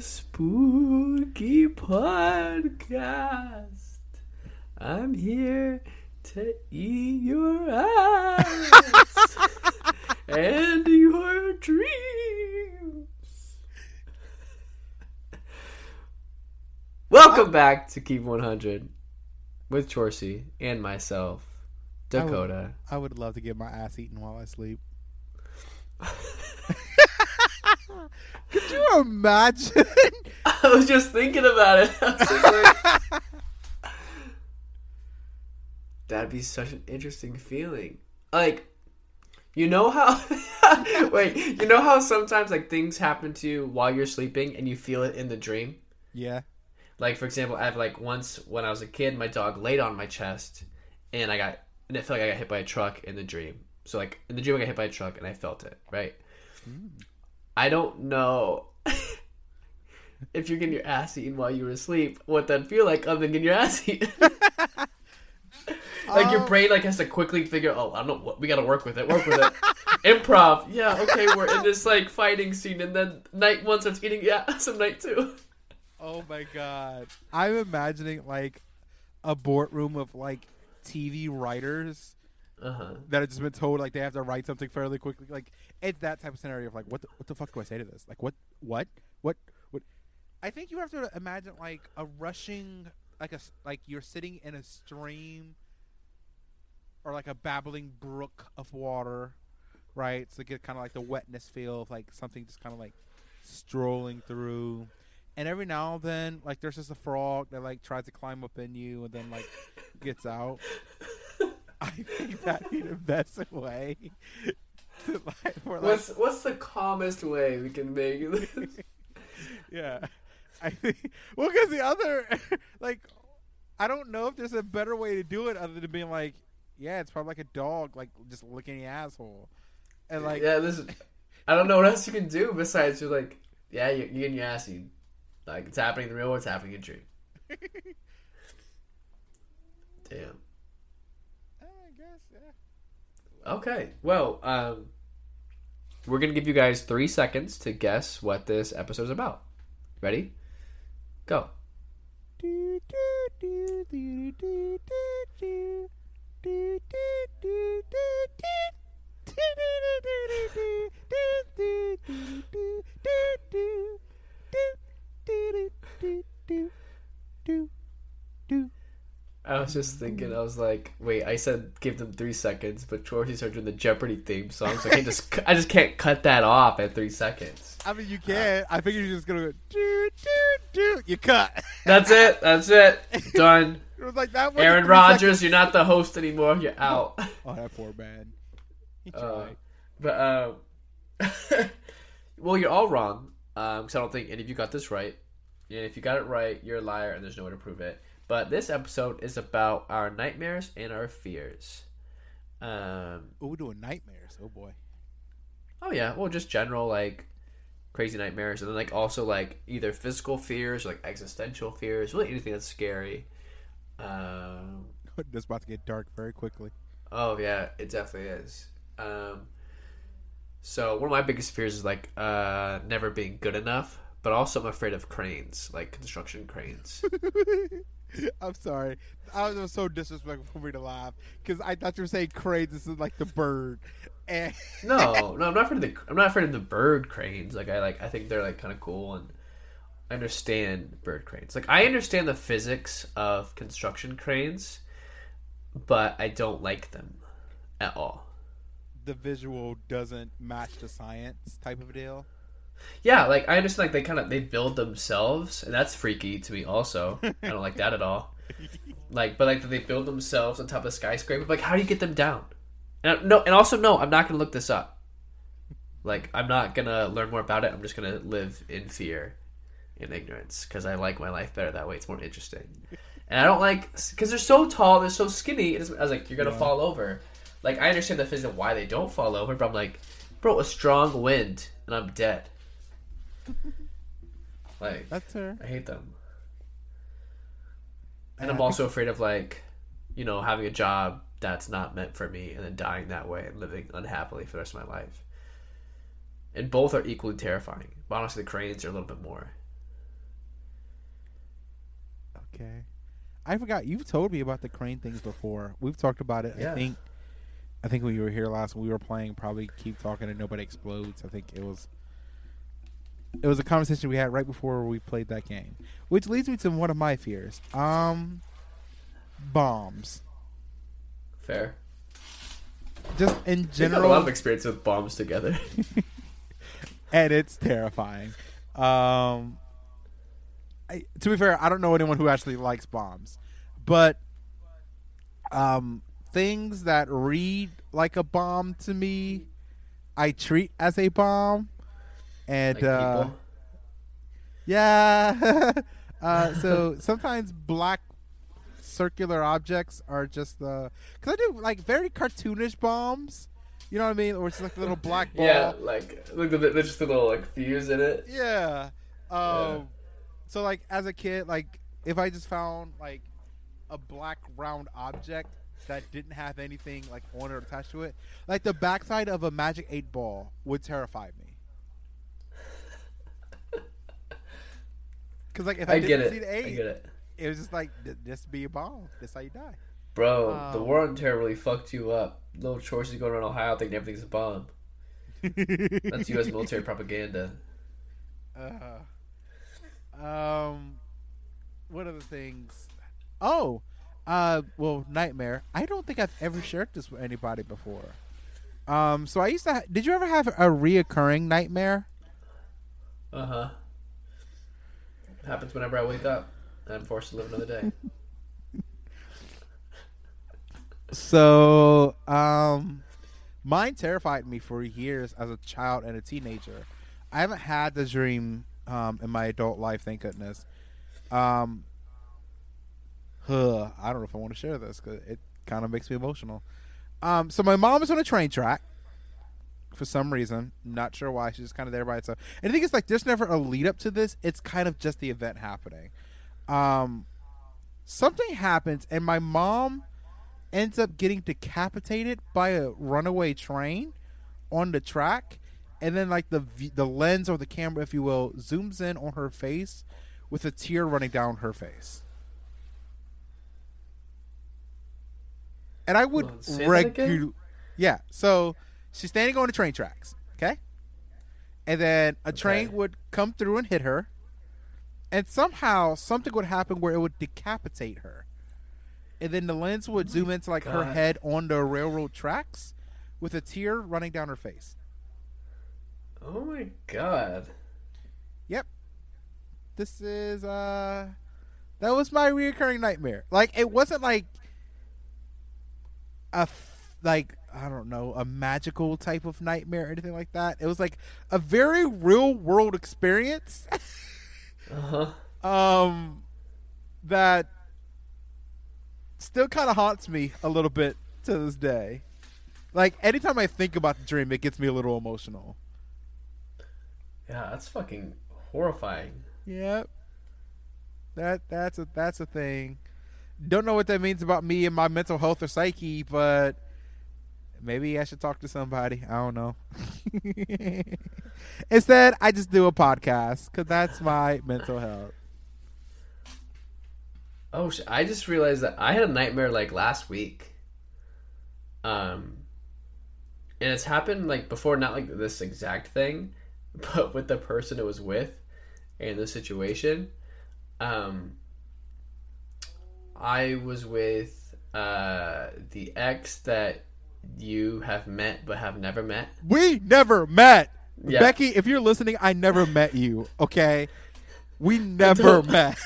spooky podcast. I'm here to eat your ass and your dreams. Welcome back to Keep 100 with Chorsey and myself, I would- Dakota. I would love to get my ass eaten while I sleep. Could you imagine? I was just thinking about it. I was just like, That'd be such an interesting feeling. Like, you know how? wait, you know how sometimes like things happen to you while you're sleeping and you feel it in the dream. yeah. Like for example, I've like once when I was a kid, my dog laid on my chest, and I got and it felt like I got hit by a truck in the dream. So like in the dream, I got hit by a truck and I felt it. Right. Hmm. I don't know if you're getting your ass eaten while you were asleep, what that'd feel like other than getting your ass eaten. like your Um, brain like has to quickly figure, oh, I don't know what we got to work with it, work with it. Improv, yeah, okay, we're in this like fighting scene, and then night one starts eating, yeah, some night two. Oh my god. I'm imagining like a boardroom of like TV writers Uh huh. that have just been told like they have to write something fairly quickly. Like it's that type of scenario of like what the, what the fuck do I say to this? Like what what what what? I think you have to imagine like a rushing like a like you're sitting in a stream or like a babbling brook of water, right? So get kind of like the wetness feel of like something just kind of like strolling through. And every now and then, like there's just a frog that like tries to climb up in you and then like gets out. I think that'd be the best way. To, like, for, like, What's what's the calmest way we can make this? yeah, I think. Well, because the other, like, I don't know if there's a better way to do it other than being like, yeah, it's probably like a dog, like just licking the asshole, and like, yeah, this. Is, I don't know what else you can do besides you're like, yeah, you're, you're getting your ass eaten. Like it's happening in the real world, it's happening in dream. Damn. I guess, yeah. Okay. Well, um, we're gonna give you guys three seconds to guess what this episode is about. Ready? Go. I was just thinking, I was like, wait, I said give them three seconds, but Georgie started doing the Jeopardy theme song, so I can't just, I just can't cut that off at three seconds. I mean, you can. I figured you're just gonna go do do do. You cut. That's it. That's it. Done. It was like that. Aaron Rodgers, you're not the host anymore. You're out. Oh, that poor man. He Uh, but um, well, you're all wrong. Um, because I don't think any of you got this right. And if you got it right, you're a liar, and there's no way to prove it. But this episode is about our nightmares and our fears. Um. oh, we're doing nightmares. Oh boy. Oh yeah. Well, just general like crazy nightmares, and then like also like either physical fears or like existential fears. Really anything that's scary. Um. This about to get dark very quickly. Oh yeah, it definitely is. Um, so one of my biggest fears is like uh, never being good enough, but also I'm afraid of cranes, like construction cranes. I'm sorry. I was, it was so disrespectful for me to laugh because I thought you were saying cranes. This is like the bird. And no, no, I'm not afraid of the I'm not afraid of the bird cranes. Like I like I think they're like kind of cool and I understand bird cranes. Like I understand the physics of construction cranes, but I don't like them at all. the visual doesn't match the science type of deal. Yeah, like I understand like they kind of they build themselves, and that's freaky to me. Also, I don't like that at all. Like, but like they build themselves on top of skyscraper. Like, how do you get them down? And I- no, and also no, I'm not gonna look this up. Like, I'm not gonna learn more about it. I'm just gonna live in fear in ignorance because I like my life better that way. It's more interesting. And I don't like because they're so tall, they're so skinny. It's, I was like, you're gonna Yeah. fall over. Like, I understand the physics of why they don't fall over, but I'm like, bro, a strong wind and I'm dead. Like, That's her. I hate them. And I'm also afraid of like, you know, having a job that's not meant for me and then dying that way and living unhappily for the rest of my life. And both are equally terrifying. But honestly, the cranes are a little bit more Okay. I forgot you've told me about the crane things before. We've talked about it. Yeah. I think I think when you were here last we were playing probably keep talking and nobody explodes. I think it was it was a conversation we had right before we played that game. Which leads me to one of my fears. Um bombs. Fair. Just in We've a general lot of experience with bombs together. and it's terrifying. Um, I, to be fair, I don't know anyone who actually likes bombs, but um, things that read like a bomb to me, I treat as a bomb, and like uh, yeah. uh, so sometimes black circular objects are just the because I do like very cartoonish bombs. You know what I mean? Or it's like a little black ball. Yeah, like look, at the- there's just a little like fuse in it. Yeah. Um Yeah. so like as a kid, like if I just found like a black round object that didn't have anything like on it or attached to it, like the backside of a magic eight ball would terrify me. Cause like if I, I didn't get see it. the I eight, get it. it was just like th- this be a bomb. This how you die. Bro, the Um, war on terror really fucked you up. Little choices going around Ohio thinking everything's a bomb. That's U.S. military propaganda. Uh, um, what other things? Oh, uh, well, nightmare. I don't think I've ever shared this with anybody before. Um, so I used to. Ha- Did you ever have a reoccurring nightmare? Uh huh. Happens whenever I wake up and I'm forced to live another day. So, um, mine terrified me for years as a child and a teenager. I haven't had the dream um, in my adult life, thank goodness. Um, huh, I don't know if I want to share this because it kind of makes me emotional. Um, so my mom is on a train track for some reason. Not sure why. She's just kind of there by itself. And I think it's like there's never a lead up to this. It's kind of just the event happening. Um, something happens, and my mom ends up getting decapitated by a runaway train on the track and then like the the lens or the camera if you will zooms in on her face with a tear running down her face and i would Hold on, say that again? regu- yeah so she's standing on the train tracks okay and then a train Okay. would come through and hit her and somehow something would happen where it would decapitate her and then the lens would zoom into like her head on the railroad tracks with a tear running down her face. Oh my god. Yep. This is uh that was my reoccurring nightmare. Like it wasn't like a f- like I don't know, a magical type of nightmare or anything like that. It was like a very real world experience Uh huh. um that still kind of haunts me a little bit to this day. Like anytime I think about the dream, it gets me a little emotional. Yeah, that's fucking horrifying. Yep. That that's a that's a thing. Don't know what that means about me and my mental health or psyche, but maybe I should talk to somebody. I don't know. Instead, I just do a podcast because that's my mental health. Oh, I just realized that I had a nightmare like last week. Um, and it's happened like before, not like this exact thing, but with the person it was with and the situation. Um, I was with uh the ex that you have met but have never met. We never met. Yeah. Becky, if you're listening, I never met you, okay? We never met.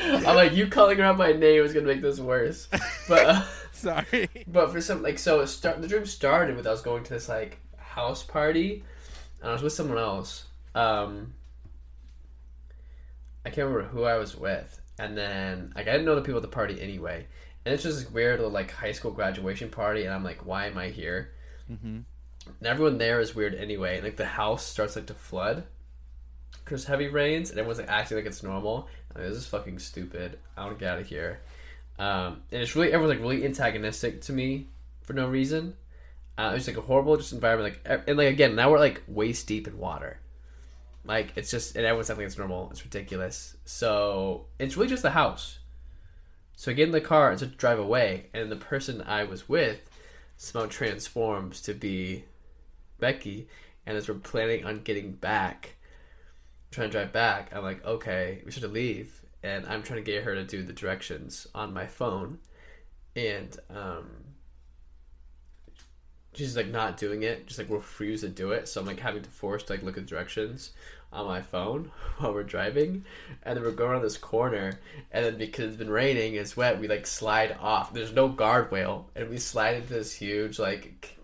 I'm like, you calling her out by name is gonna make this worse. But. Uh, Sorry. But for some like so it start the dream started with I was going to this like house party and I was with someone else. Um I can't remember who I was with. And then like I didn't know the people at the party anyway. And it's just this weird little like high school graduation party and I'm like, why am I here? Mm-hmm. And everyone there is weird anyway. And, like the house starts like to flood. because heavy rains and everyone's like acting like it's normal. I'm like, this is fucking stupid. I want to get out of here. Um, and it's really everyone's like really antagonistic to me for no reason. Uh, it was like a horrible just environment. Like and like again, now we're like waist deep in water. Like it's just and everyone's acting like it's normal. It's ridiculous. So it's really just the house. So I get in the car and start to drive away, and the person I was with somehow transforms to be Becky, and as we're planning on getting back, trying to drive back, I'm like, okay, we should leave, and I'm trying to get her to do the directions on my phone, and um, she's like not doing it, just like refuse to do it. So I'm like having to force to like look at directions on my phone while we're driving, and then we're going around this corner, and then because it's been raining, it's wet, we like slide off. There's no guardrail, and we slide into this huge like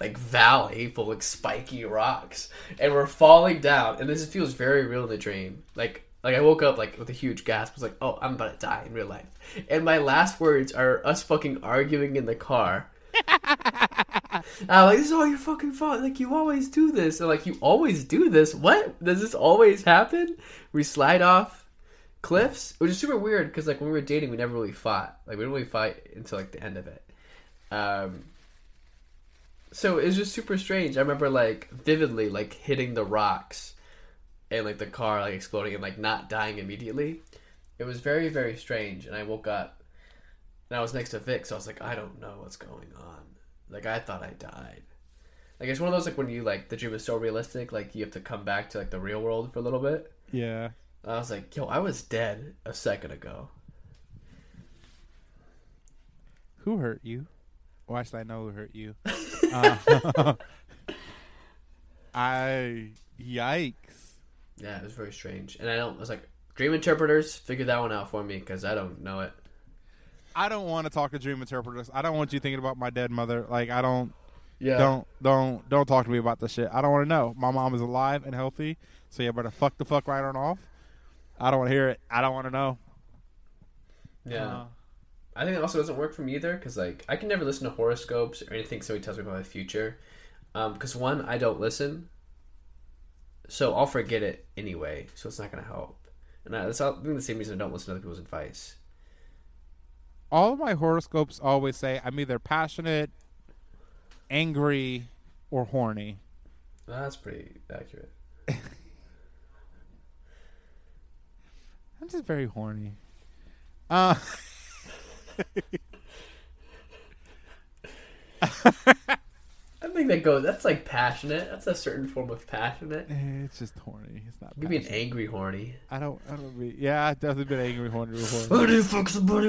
like valley full of like spiky rocks, and we're falling down, and this feels very real in the dream, like. Like I woke up like with a huge gasp. I was like, "Oh, I'm about to die in real life." And my last words are us fucking arguing in the car. I'm like, this is all your fucking fault. Like, you always do this. And like, you always do this. What? Does this always happen? We slide off cliffs, which is super weird because like when we were dating, we never really fought. Like, we didn't really fight until like the end of it. Um. So it was just super strange. I remember like vividly like hitting the rocks and like the car like exploding and like not dying immediately. It was very very strange, and I woke up and I was next to Vic, so I was like, I don't know what's going on. Like I thought I died. Like it's one of those like when you like the dream is so realistic, like you have to come back to like the real world for a little bit. Yeah. I was like, yo, I was dead a second ago. Who hurt you? Or actually, I know who hurt you. uh, I yikes. Yeah, it was very strange, and I don't. I was like, dream interpreters, figure that one out for me because I don't know it. I don't want to talk to dream interpreters. I don't want you thinking about my dead mother. Like I don't. Yeah. Don't don't don't talk to me about this shit. I don't want to know. My mom is alive and healthy, so you better fuck the fuck right on off. I don't want to hear it. I don't want to know. Yeah. Uh, I think it also doesn't work for me either because like I can never listen to horoscopes or anything somebody tells me about my future. Because one, I don't listen, so I'll forget it anyway. So it's not gonna help. And I, that's all, I think the same reason I don't listen to other people's advice. All of my horoscopes always say I'm either passionate, angry, or horny. That's pretty accurate. I'm just very horny. Uh, I think that goes. That's like passionate. That's a certain form of passionate. it's just horny. It's not. You be an angry horny. I don't. I don't be. Yeah, I've definitely been angry horny before. What do you fuck somebody?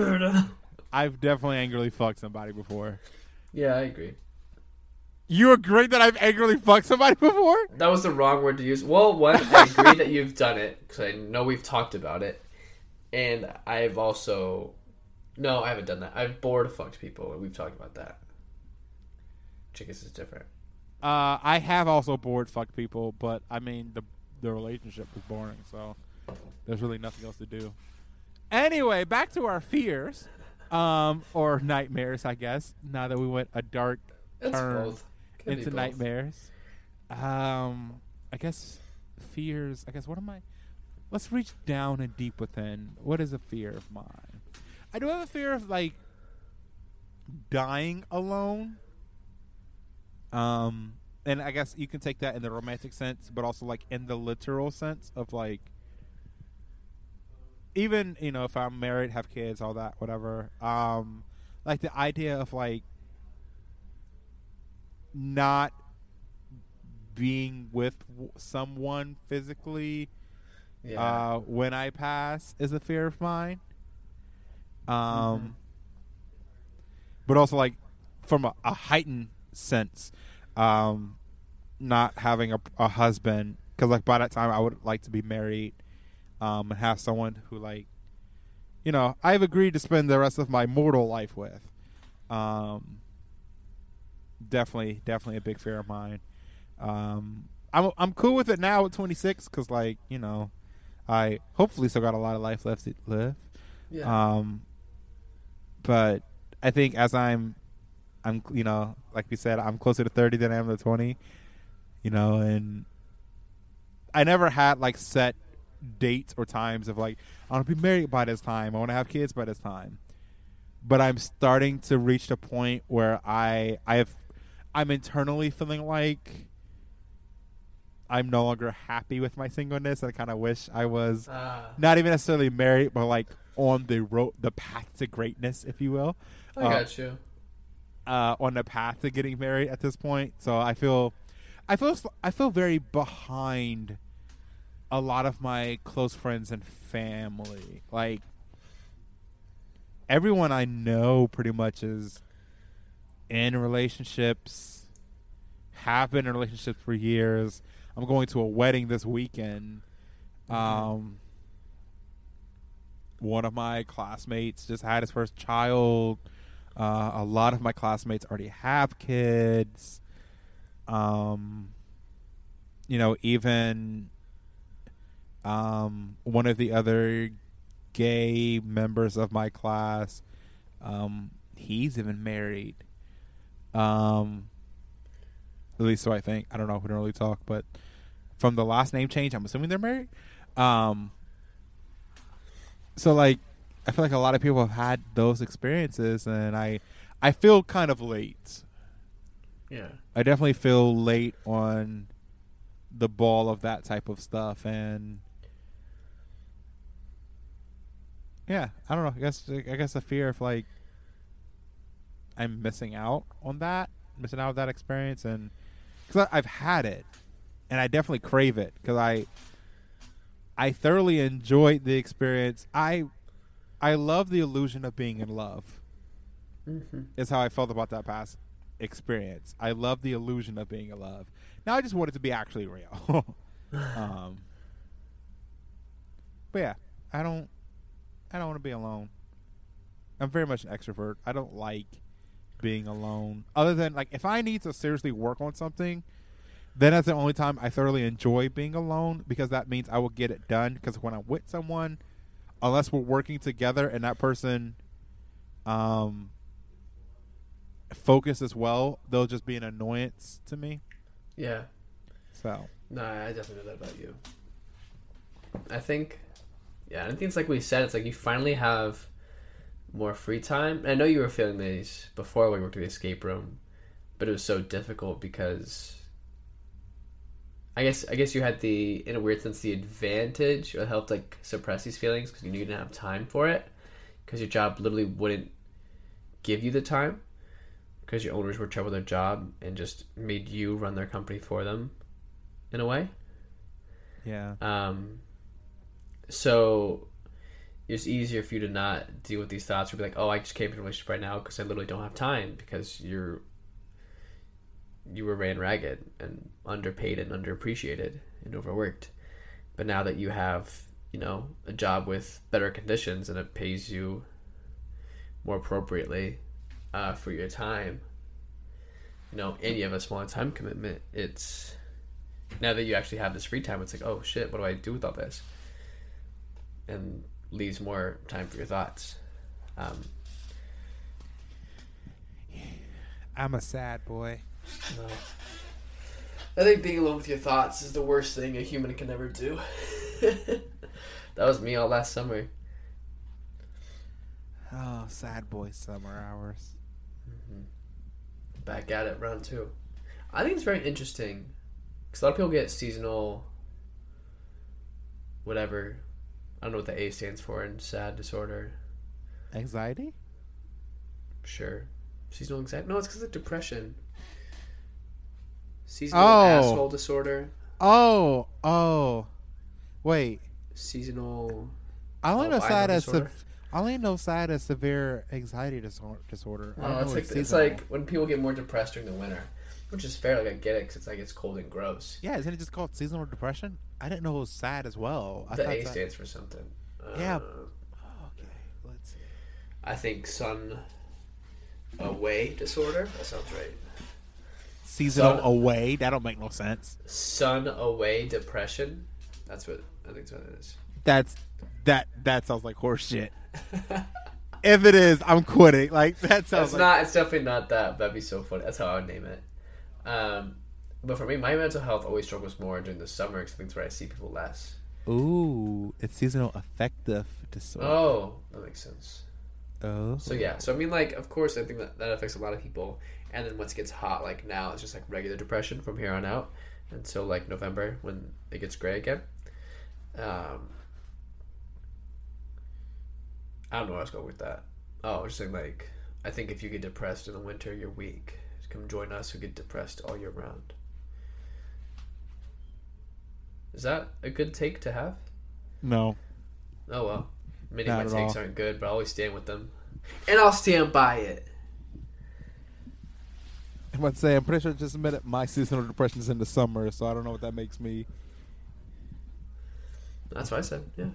I've definitely angrily fucked somebody before. Yeah, I agree. You agree that I've angrily fucked somebody before? That was the wrong word to use. Well, one, I agree that you've done it because I know we've talked about it, and I've also no, I haven't done that. I've bored fucked people, and we've talked about that. Chickas is different. Uh, I have also bored fucked people, but I mean the the relationship was boring, so there's really nothing else to do. Anyway, back to our fears, um, or nightmares, I guess. Now that we went a dark It's turn both. Can be into nightmares, um, I guess fears. I guess what am I? Let's reach down and deep within. What is a fear of mine? I do have a fear of like dying alone. Um, and I guess you can take that in the romantic sense, but also like in the literal sense of like, even you know if I'm married, have kids, all that, whatever. Um, like the idea of like not being with w- someone physically Yeah. uh, when I pass is a fear of mine. Um, Mm-hmm. but also like from a, a heightened sense, um, not having a, a husband because like by that time I would like to be married, um, and have someone who like, you know, I've agreed to spend the rest of my mortal life with. Um, definitely, definitely a big fear of mine. Um, I'm I'm cool with it now at 26 because like you know, I hopefully still got a lot of life left to live. yeah. Um, but I think as I'm, I'm you know, like we said, I'm closer to 30 than I am to 20. You know, and I never had like set dates or times of like I want to be married by this time. I want to have kids by this time. But I'm starting to reach the point where I I have I'm internally feeling like I'm no longer happy with my singleness, and I kind of wish I was Ah, not even necessarily married, but like on the road, the path to greatness, if you will, I uh, got you. uh, on the path to getting married at this point. So I feel, I feel, I feel very behind a lot of my close friends and family. Like everyone I know, pretty much is in relationships, have been in relationships for years. I'm going to a wedding this weekend. Um, one of my classmates just had his first child. Uh, a lot of my classmates already have kids. Um, you know, even um, one of the other gay members of my class, um, he's even married. Um, at least so I think. I don't know. If we don't really talk, but from the last name change, I'm assuming they're married. Um, so like, I feel like a lot of people have had those experiences, and I, I feel kind of late. Yeah. I definitely feel late on the ball of that type of stuff, and yeah, I don't know. I guess I guess the fear of like I'm missing out on that, missing out on that experience, and because I've had it, and I definitely crave it because I I thoroughly enjoyed the experience. I I love the illusion of being in love Mm-hmm. is how I felt about that past experience. I love the illusion of being in love. Now I just want it to be actually real. um, but yeah, I don't. I don't want to be alone. I'm very much an extrovert. I don't like being alone. Other than like, if I need to seriously work on something, then that's the only time I thoroughly enjoy being alone because that means I will get it done. Because when I'm with someone, unless we're working together and that person, um, focus as well, they'll just be an annoyance to me. Yeah. So No, I definitely know that about you. I think, yeah, I think it's like we said. It's like you finally have more free time. And I know you were feeling these before when we worked at the escape room, but it was so difficult because I guess I guess you had the in a weird sense the advantage or helped like suppress these feelings because you knew you didn't have time for it because your job literally wouldn't give you the time because your owners were trouble with their job and just made you run their company for them in a way. yeah, Um, so it's easier for you to not deal with these thoughts or be like, oh, I just can't in a relationship right now because I literally don't have time because you're you were ran ragged and underpaid and underappreciated and overworked. But now that you have, you know, a job with better conditions and it pays you more appropriately uh, for your time, you know, and you have a smaller time commitment, it's now that you actually have this free time, it's like, oh shit, what do I do with all this? And leaves more time for your thoughts. Um, I'm a sad boy. no. I think being alone with your thoughts is the worst thing a human can ever do. that was me all last summer. Oh, sad boy summer hours. Back at it, round two. I think it's very interesting because a lot of people get seasonal, whatever. I don't know what the A stands for in sad disorder. Anxiety? Sure. Seasonal anxiety? No, it's because of depression. Seasonal Oh. asshole disorder. Oh, oh. Wait. Seasonal. I only know albino sad as sev- I only know sad as severe anxiety disor- disorder. Oh, it's like it's like when people get more depressed during the winter, which is fair. Like I get it, 'cause it's like it's cold and gross. yeah, isn't it just called seasonal depression? I didn't know it was sad as well. I the thought A sad- stands for something. Uh, Yeah. Oh, okay, let's see. I think sun away disorder. That sounds right. Seasonal Sun- away. That don't make no sense. Sun away depression. That's what I think. That's what it is. That's that. That sounds like horse shit. if it is, I'm quitting. Like that sounds It's like not. It's definitely not that. That'd be so funny. That's how I would name it. Um, but for me, my mental health always struggles more during the summer because I think it's where I see people less. Ooh, it's seasonal affective disorder. Oh, that makes sense. Oh. So yeah, so I mean, like, of course, I think that that affects a lot of people. And then once it gets hot, like now, it's just like regular depression from here on out. until like November when it gets gray again. Um, I don't know where I was going with that. Oh, I was saying like I think if you get depressed in the winter, you're weak. Come join us who get depressed all year round. Is that a good take to have? No. Oh well. Many Not of my takes all. aren't good, but I always stand with them. And I'll stand by it. I'm about to say, I'm pretty sure I just admitted my seasonal depression is in the summer, so I don't know what that makes me. That's what I said. Yeah.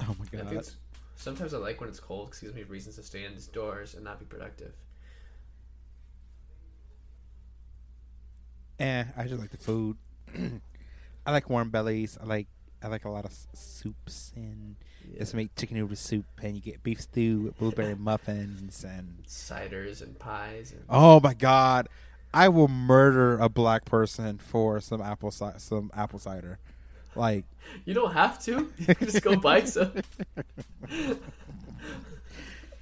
Oh my god. sometimes I like when it's cold because it gives me reasons to stay indoors and not be productive. Eh, I just like the food. I like warm bellies. I like I like a lot of s- soups and just make chicken noodle soup and you get beef stew with blueberry muffins and Ciders and pies. And, oh my god, I will murder a black person for some apple ci- some apple cider. Like You don't have to. You can just go buy some.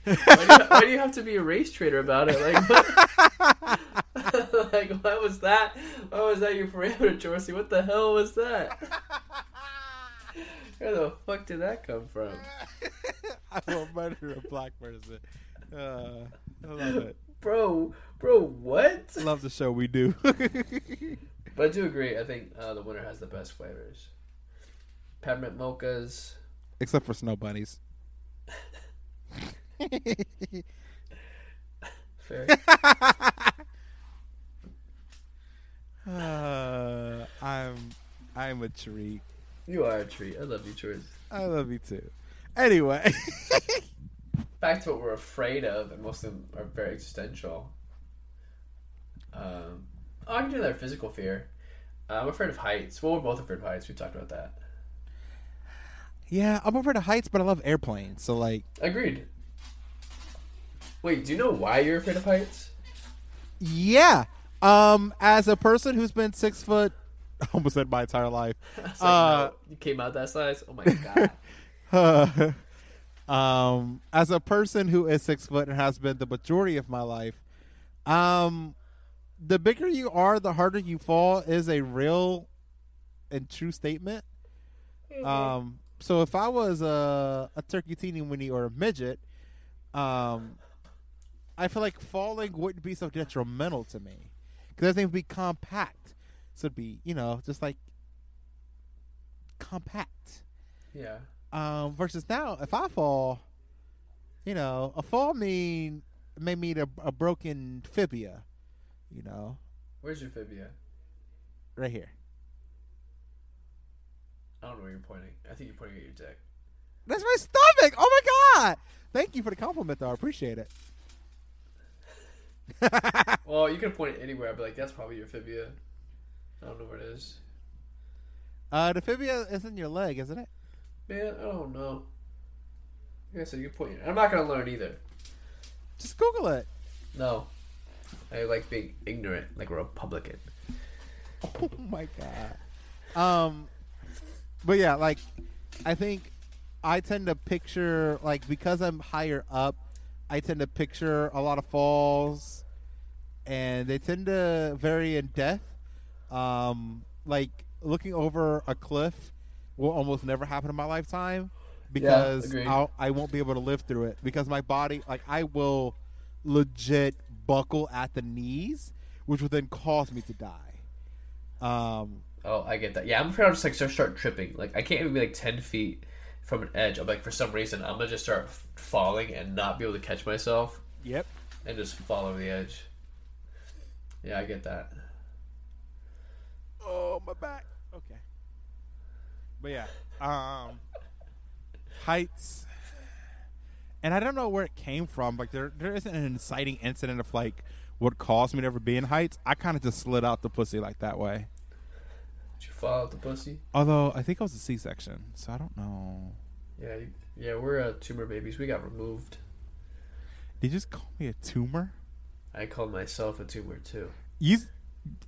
Why, do you, why do you have to be a race trader about it? Like, what, like what was that? What was that your parameter, Dorsey? What the hell was that? Where the fuck did that come from? I will murder a black person. Uh, I love it. Bro, bro, what? Love the show we do. But I do agree. I think uh, the winter has the best flavors. Peppermint mochas. Except for snow bunnies. Fair. Uh, I'm I'm a treat. you are a treat. I love you, George. I love you too. Anyway, Back to what we're afraid of, and most of them are very existential. Um, oh, I can do another physical fear. Uh, I'm afraid of heights. Well, we're both afraid of heights. We talked about that. yeah, I'm afraid of heights, but I love airplanes. So like, Agreed. Wait, do you know why you're afraid of heights? yeah. Um, as a person who's been six foot, almost said my entire life. Like, Uh, no, you came out that size. Oh my god. um, as a person who is six foot and has been the majority of my life, um, the bigger you are, the harder you fall is a real and true statement. Um, so if I was a a turkey teeny weeny or a midget, um, I feel like falling wouldn't be so detrimental to me because everything would be compact. So it'd be you know just like compact. yeah. Um, versus now, if I fall, you know, a fall mean may mean a, a broken fibia, you know, Where's your fibia? right here. I don't know where you're pointing. I think you're pointing at your dick. That's my stomach. Oh my god! Thank you for the compliment, though. I appreciate it. Well, you can point it anywhere. I'd be like, that's probably your fibia. I don't know where it is. uh, the fibia is in your leg, isn't it? Man, I don't know. Like I said, you can point. I'm not gonna learn either. Just Google it. No, I like being ignorant, like a Republican. Oh my god. Um, but yeah, like I think I tend to picture like because I'm higher up, I tend to picture a lot of falls, and they tend to vary in depth. Um, like looking over a cliff will almost never happen in my lifetime because. I'll, I won't be able to live through it because my body, like I will legit buckle at the knees, which would then cause me to die. Um, Oh, I get that. Yeah, I'm afraid I'll just like start, start tripping. Like I can't even be like ten feet from an edge. I'm like for some reason I'm gonna just start falling and not be able to catch myself yep. and just fall over the edge. Yeah, I get that. Oh, my back. Okay. But yeah, um, heights, and I don't know where it came from. Like there, there isn't an inciting incident of like what caused me to ever be in heights. I kind of just slid out the pussy like that way. Did you fall out the pussy? Although I think it was a C-section, so I don't know. Yeah, yeah. We're uh, tumor babies. We got removed. Did you just call me a tumor? I called myself a tumor too. You,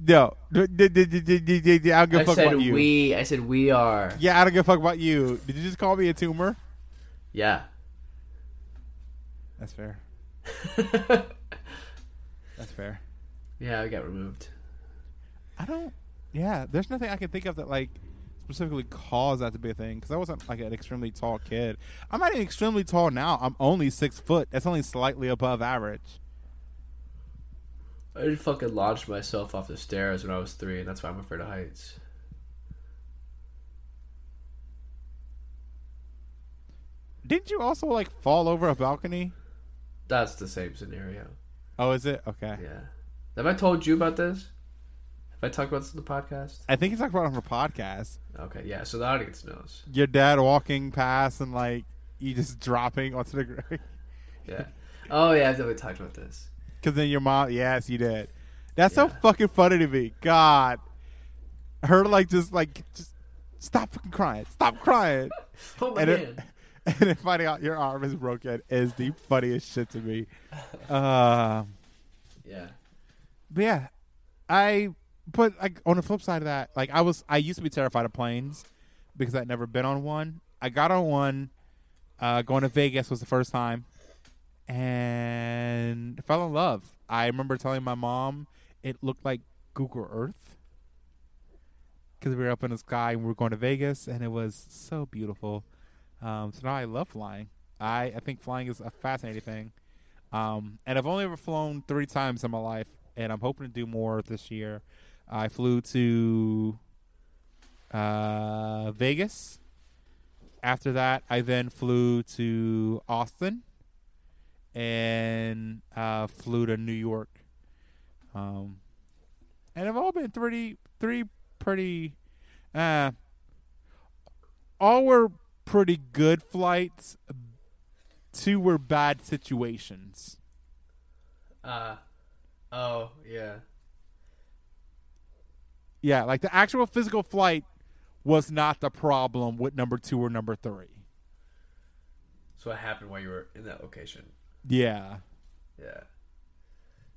no, I don't give a I fuck said about you. we. I said we are. Yeah, I don't give a fuck about you. Did you just call me a tumor? Yeah. That's fair. That's fair. yeah, I got removed. I don't. yeah, there's nothing I can think of that like specifically caused that to be a thing because I wasn't like an extremely tall kid. I'm not even extremely tall now. I'm only six foot. That's only slightly above average. I fucking launched myself off the stairs when I was three, and that's why I'm afraid of heights. Didn't you also like fall over a balcony? That's the same scenario. Oh, is it? Okay. Yeah. Have I told you about this? Have I talked about this in the podcast? I think you talked about it on her podcast. Okay, yeah. So the audience knows. Your dad walking past and like you just dropping onto the ground. Yeah. Oh yeah, I've definitely talked about this. Because then your mom, yes, you did. That's so fucking funny to me. God, her like just like just stop fucking crying, stop crying, Oh and man. and then finding out your arm is broken is the funniest shit to me. Um, Yeah. but yeah, I but like on the flip side of that, like I was I used to be terrified of planes because I'd never been on one. I got on one. Uh, going to Vegas was the first time, and fell in love. I remember telling my mom it looked like Google Earth because we were up in the sky and we were going to Vegas, and it was so beautiful. Um, so now I love flying. I I think flying is a fascinating thing. Um, and I've only ever flown three times in my life, and I'm hoping to do more this year. I flew to uh, Vegas. After that, I then flew to Austin and uh, flew to New York. Um, and have all been three, three pretty. Uh, all were pretty good flights. Two were bad situations. Uh. Oh yeah. Yeah, like the actual physical flight was not the problem with number two or number three. So what happened while you were in that location? Yeah. Yeah.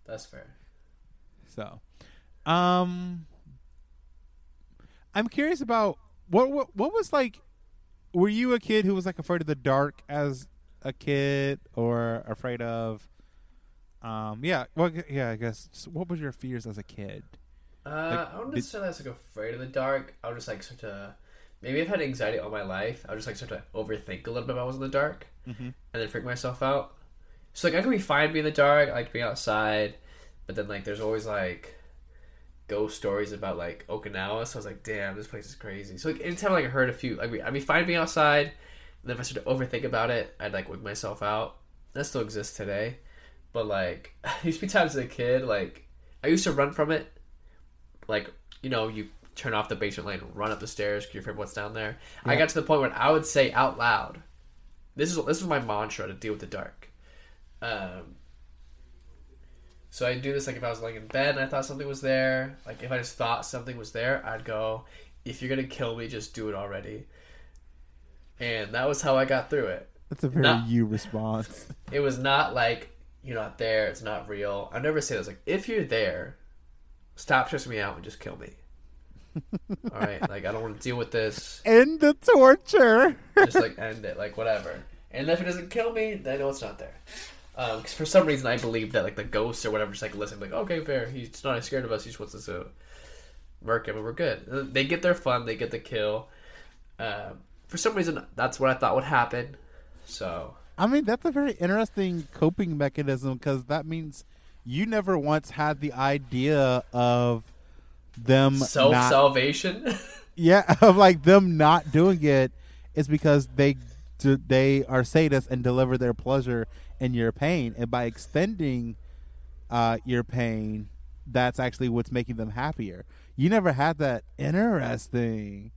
That's fair. So, um, I'm curious about what what what was like. Were you a kid who was like afraid of the dark as a kid, or afraid of? Um, yeah, well, yeah, I guess. Just, what was your fears as a kid? Uh, Like, I don't necessarily like afraid of the dark. I was just like sort of maybe I've had anxiety all my life. I was just like sort of overthink a little bit if I was in the dark, Mhm. and then freak myself out. So like I can be fine being in the dark. I like being outside, but then like there's always like ghost stories about like Okinawa. So I was like, damn, this place is crazy. So like anytime like I heard a few, like I'd be fine being outside, and then if I started of overthink about it, I'd like wig myself out. That still exists today, but like used to be times as a kid, like I used to run from it like you know you turn off the basement light and run up the stairs because you're afraid what's down there. I got to the point where I would say out loud, "This is this is my mantra to deal with the dark." Um, so I'd do this like if I was laying in bed and I thought something was there. Like if I just thought something was there, I'd go, "If you're gonna kill me, just do it already." And that was how I got through it. That's a very Not- you response. It was not like you're not there. It's not real. I never say this. Like if you're there, stop stressing me out and just kill me. All right, like I don't want to deal with this. End the torture. Just like end it, like whatever. And if it doesn't kill me, then I know it's not there. Because for some reason I believe that like the ghosts or whatever just like listen, like okay, fair. He's not scared of us. He just wants us to murk him, and we're good. And They get their fun. They get the kill. Um, for some reason, that's what I thought would happen. So I mean, that's a very interesting coping mechanism because that means you never once had the idea of them self not, salvation. yeah, of like them not doing it is because they they are sadists and deliver their pleasure in your pain, and by extending uh, your pain, that's actually what's making them happier. You never had that interesting.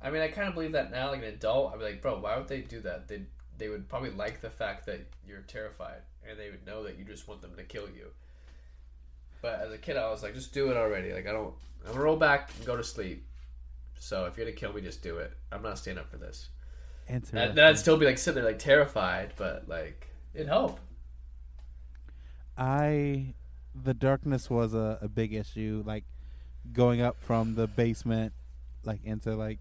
I mean, I kind of believe that now, like an adult. I'd be like, bro, why would they do that? They they would probably like the fact that you're terrified, and they would know that you just want them to kill you. But as a kid, I was like, just do it already. Like I don't, I'm gonna roll back and go to sleep. So if you're gonna kill me, just do it. I'm not staying up for this. And then I'd still be like sitting there like terrified, but like it'd help. I the darkness was a, a big issue, like going up from the basement like into like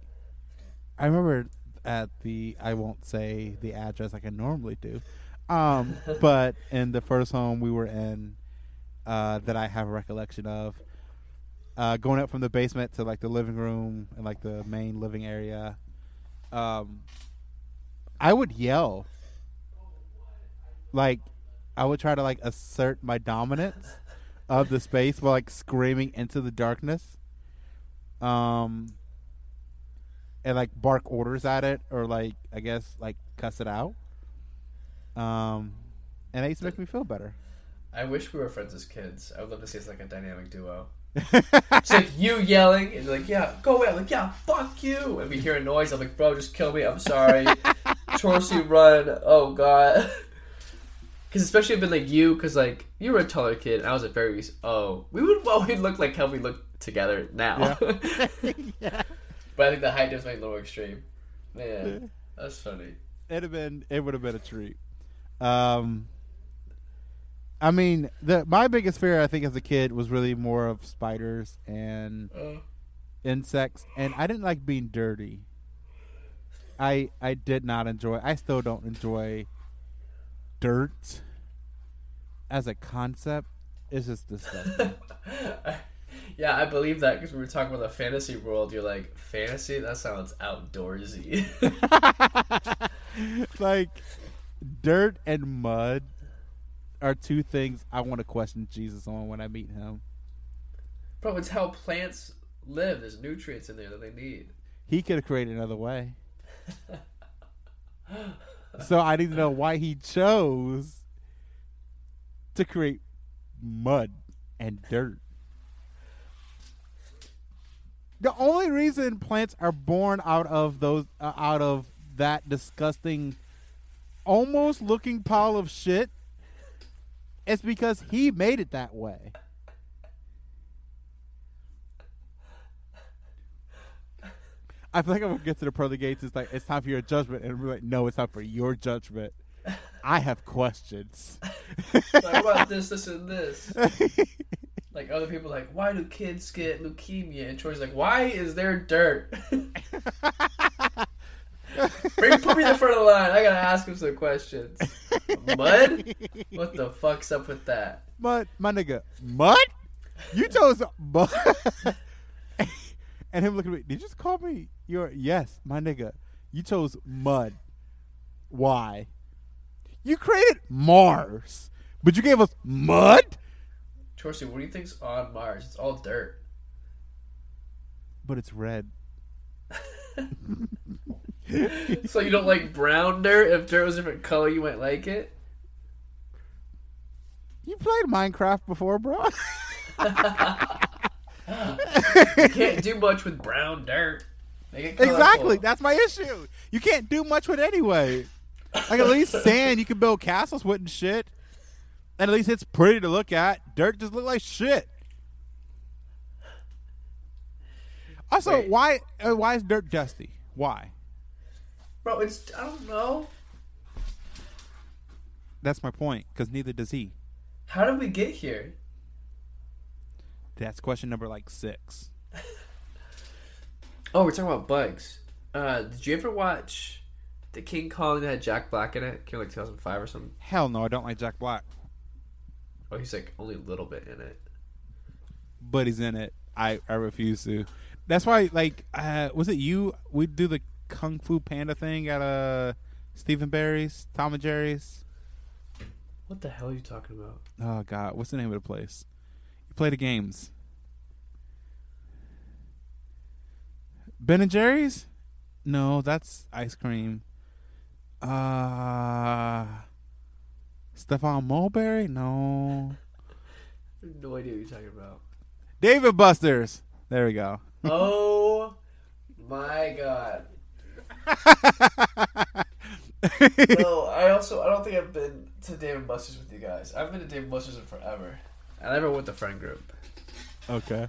I remember at the I won't say the address like I normally do. Um but in the first home we were in uh that I have a recollection of uh, going up from the basement to like the living room and like the main living area, um, I would yell. Like, I would try to like assert my dominance of the space while like screaming into the darkness. Um, and like bark orders at it or like I guess like cuss it out. Um, and it used to make me feel better. I wish we were friends as kids. I would love to see us like a dynamic duo. It's like you yelling and you're like, yeah, go away. I'm like, yeah, fuck you. And we hear a noise. I'm like, bro, just kill me. I'm sorry. Chorcy, run. Oh god. Because especially been like you, because like you were a taller kid, and I was a very oh, we would well we'd look like how we look together now. yeah. But I think the height difference made it a little extreme. Man, that's funny. It'd have been it would have been a treat. Um I mean, the my biggest fear I think as a kid was really more of spiders and Uh, insects and I didn't like being dirty. I I did not enjoy I still don't enjoy dirt as a concept. is just disgusting. yeah, I believe that because we were talking about the fantasy world. You're like, fantasy? That sounds outdoorsy. like dirt and mud are two things I want to question Jesus on when I meet him. Bro, it's how plants live. There's nutrients in there that they need. He could have created another way. so I need to know why he chose to create mud and dirt. The only reason plants are born out of those uh, out of that disgusting almost looking pile of shit is because he made it that way. I feel like I'm gonna get to the pearly gates. It's like it's time for your judgment, and we're like, no, it's time for your judgment. I have questions. Like, what about this, this, and this? Like other people, like, why do kids get leukemia? And Troy's like, why is there dirt? Bring, put me in the front of the line. I gotta ask him some questions. Mud? What the fuck's up with that? mud, my nigga, mud? You chose mud? And him looking at me. Did you just call me your yes, my nigga? You chose mud. Why? You created Mars, but you gave us mud. Chorcy, what do you think's on Mars? It's all dirt. But it's red. So you don't like brown dirt? If dirt was a different color, you might like it? You played Minecraft before, bro? You can't do much with brown dirt. Make it colorful. exactly. That's my issue. You can't do much with it anyway. Like at least sand, you can build castles with and shit. And at least it's pretty to look at. Dirt just look like shit. Also, Wait. why uh, why is dirt dusty? Why? Bro, it's I don't know. That's my point. Because neither does he. How did we get here? That's question number like six. Oh, we're talking about bugs. Uh, did you ever watch the King Kong that had Jack Black in it? Came like 2005 or something. Hell no, I don't like Jack Black, Oh, he's like only a little bit in it. but he's in it. I I refuse to. That's why, like, uh, was it you? We do the Kung Fu Panda thing at uh Stephen Barry's, Tom and Jerry's. What the hell are you talking about? Oh God, what's the name of the place? You play the games. Ben and Jerry's? No, that's ice cream. Uh Stefan Mulberry? No. No idea what you're talking about. David Busters. There we go. Oh my god. No, I also I don't think I've been to David Buster's with you guys. I've been to David Buster's in forever. I never went with the friend group. okay.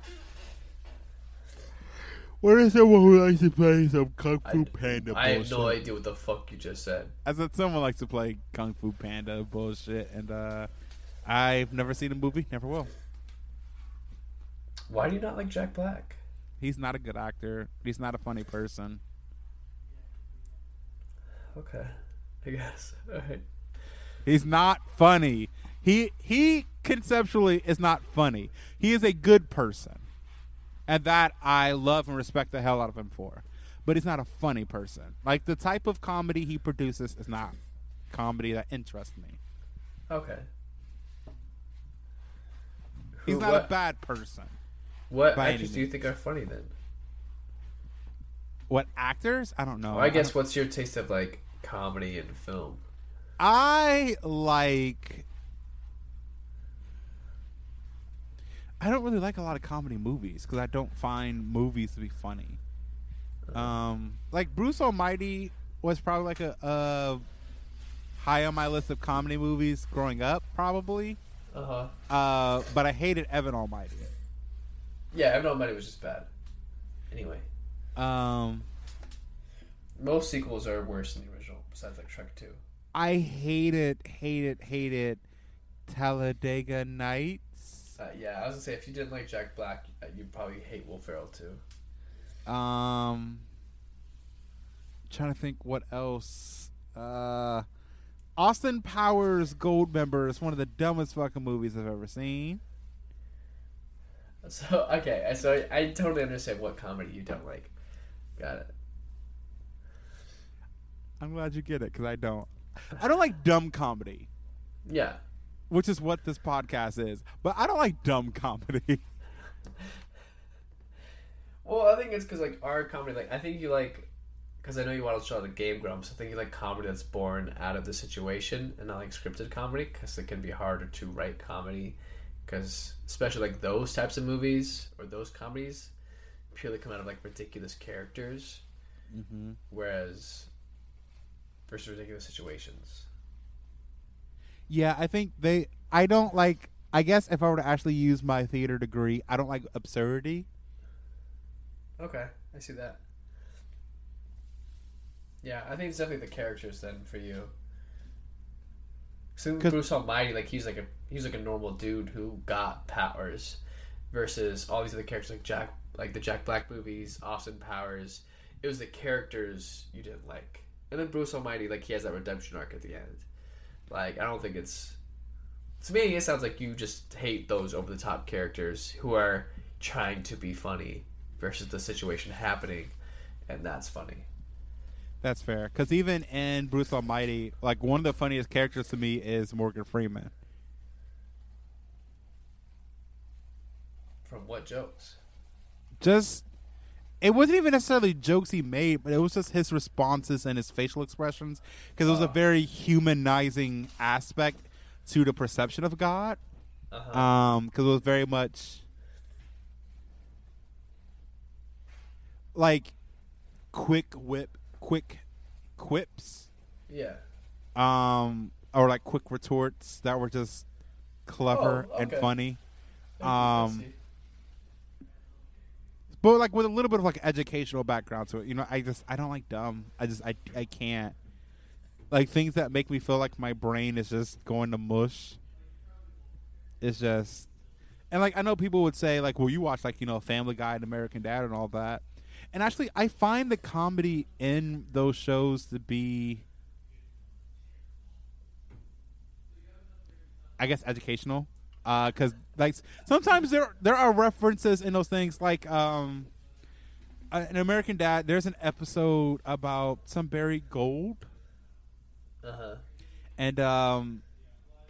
What is someone who likes to play some Kung Fu I- Panda I have no idea what the fuck you just said. I said someone likes to play Kung Fu Panda bullshit, and uh, I've never seen the movie, never will. Why do you not like Jack Black? He's not a good actor. He's not a funny person. Okay, I guess. All right. He's not funny. He he conceptually is not funny. He is a good person. And that I love and respect the hell out of him for. But he's not a funny person. Like the type of comedy he produces is not comedy that interests me. Okay. He's not what, a bad person. What actors do you think are funny then? What actors? I don't know. Well, I guess don't- what's your taste of like comedy and film? I like. I don't really like a lot of comedy movies because I don't find movies to be funny. Um, like Bruce Almighty was probably like a, a high on my list of comedy movies growing up, probably. Uh huh. Uh, but I hated Evan Almighty. Yeah, Evan Almighty was just bad. Anyway, Um, most sequels are worse than the original, besides like Shrek Two. I hated, hated, hated Talladega Nights. Uh, yeah, I was gonna say if you didn't like Jack Black, uh, you'd probably hate Will Ferrell too. Um, trying to think what else. Uh, Austin Powers Goldmember is one of the dumbest fucking movies I've ever seen. So okay, so I, I totally understand what comedy you don't like. Got it. I'm glad you get it because I don't. I don't like dumb comedy, Yeah. Which is what this podcast is. But I don't like dumb comedy. Well, I think it's because like our comedy, like I think you like, because I know you watch a lot the Game Grumps. I think you like comedy that's born out of the situation and not like scripted comedy, because it can be harder to write comedy, because especially like those types of movies or those comedies purely come out of like ridiculous characters, mm-hmm. whereas versus ridiculous situations. Yeah, I think they. I don't like. I guess if I were to actually use my theater degree, I don't like absurdity. Okay, I see that. Yeah, I think it's definitely the characters then for you. So 'Cause- Bruce Almighty, like he's like a he's like a normal dude who got powers, versus all these other characters like Jack, like the Jack Black movies, Austin Powers. It was the characters you didn't like, and then Bruce Almighty, like he has that redemption arc at the end. Like I don't think it's. To me, it sounds like you just hate those over the top characters who are trying to be funny versus the situation happening, and that's funny. That's fair. Because even in Bruce Almighty, like one of the funniest characters to me is Morgan Freeman. From what jokes? Just, it wasn't even necessarily jokes he made, but it was just his responses and his facial expressions. Because it was a Oh. very humanizing aspect to the perception of God. Uh-huh. Um, because it was very much like quick whip, quick quips. yeah. um, or like quick retorts that were just clever Oh, and funny. I see, I Um, see. But like with a little bit of like educational background to it, you know, I just I don't like dumb. I just I I can't like things that make me feel like my brain is just going to mush. It's just and like I know people would say like, well, you watch like you know Family Guy and American Dad and all that, and actually I find the comedy in those shows to be, I guess, educational. Because like sometimes there there are references in those things like um, uh, in American Dad. There's an episode about some buried gold. Uh-huh. And um,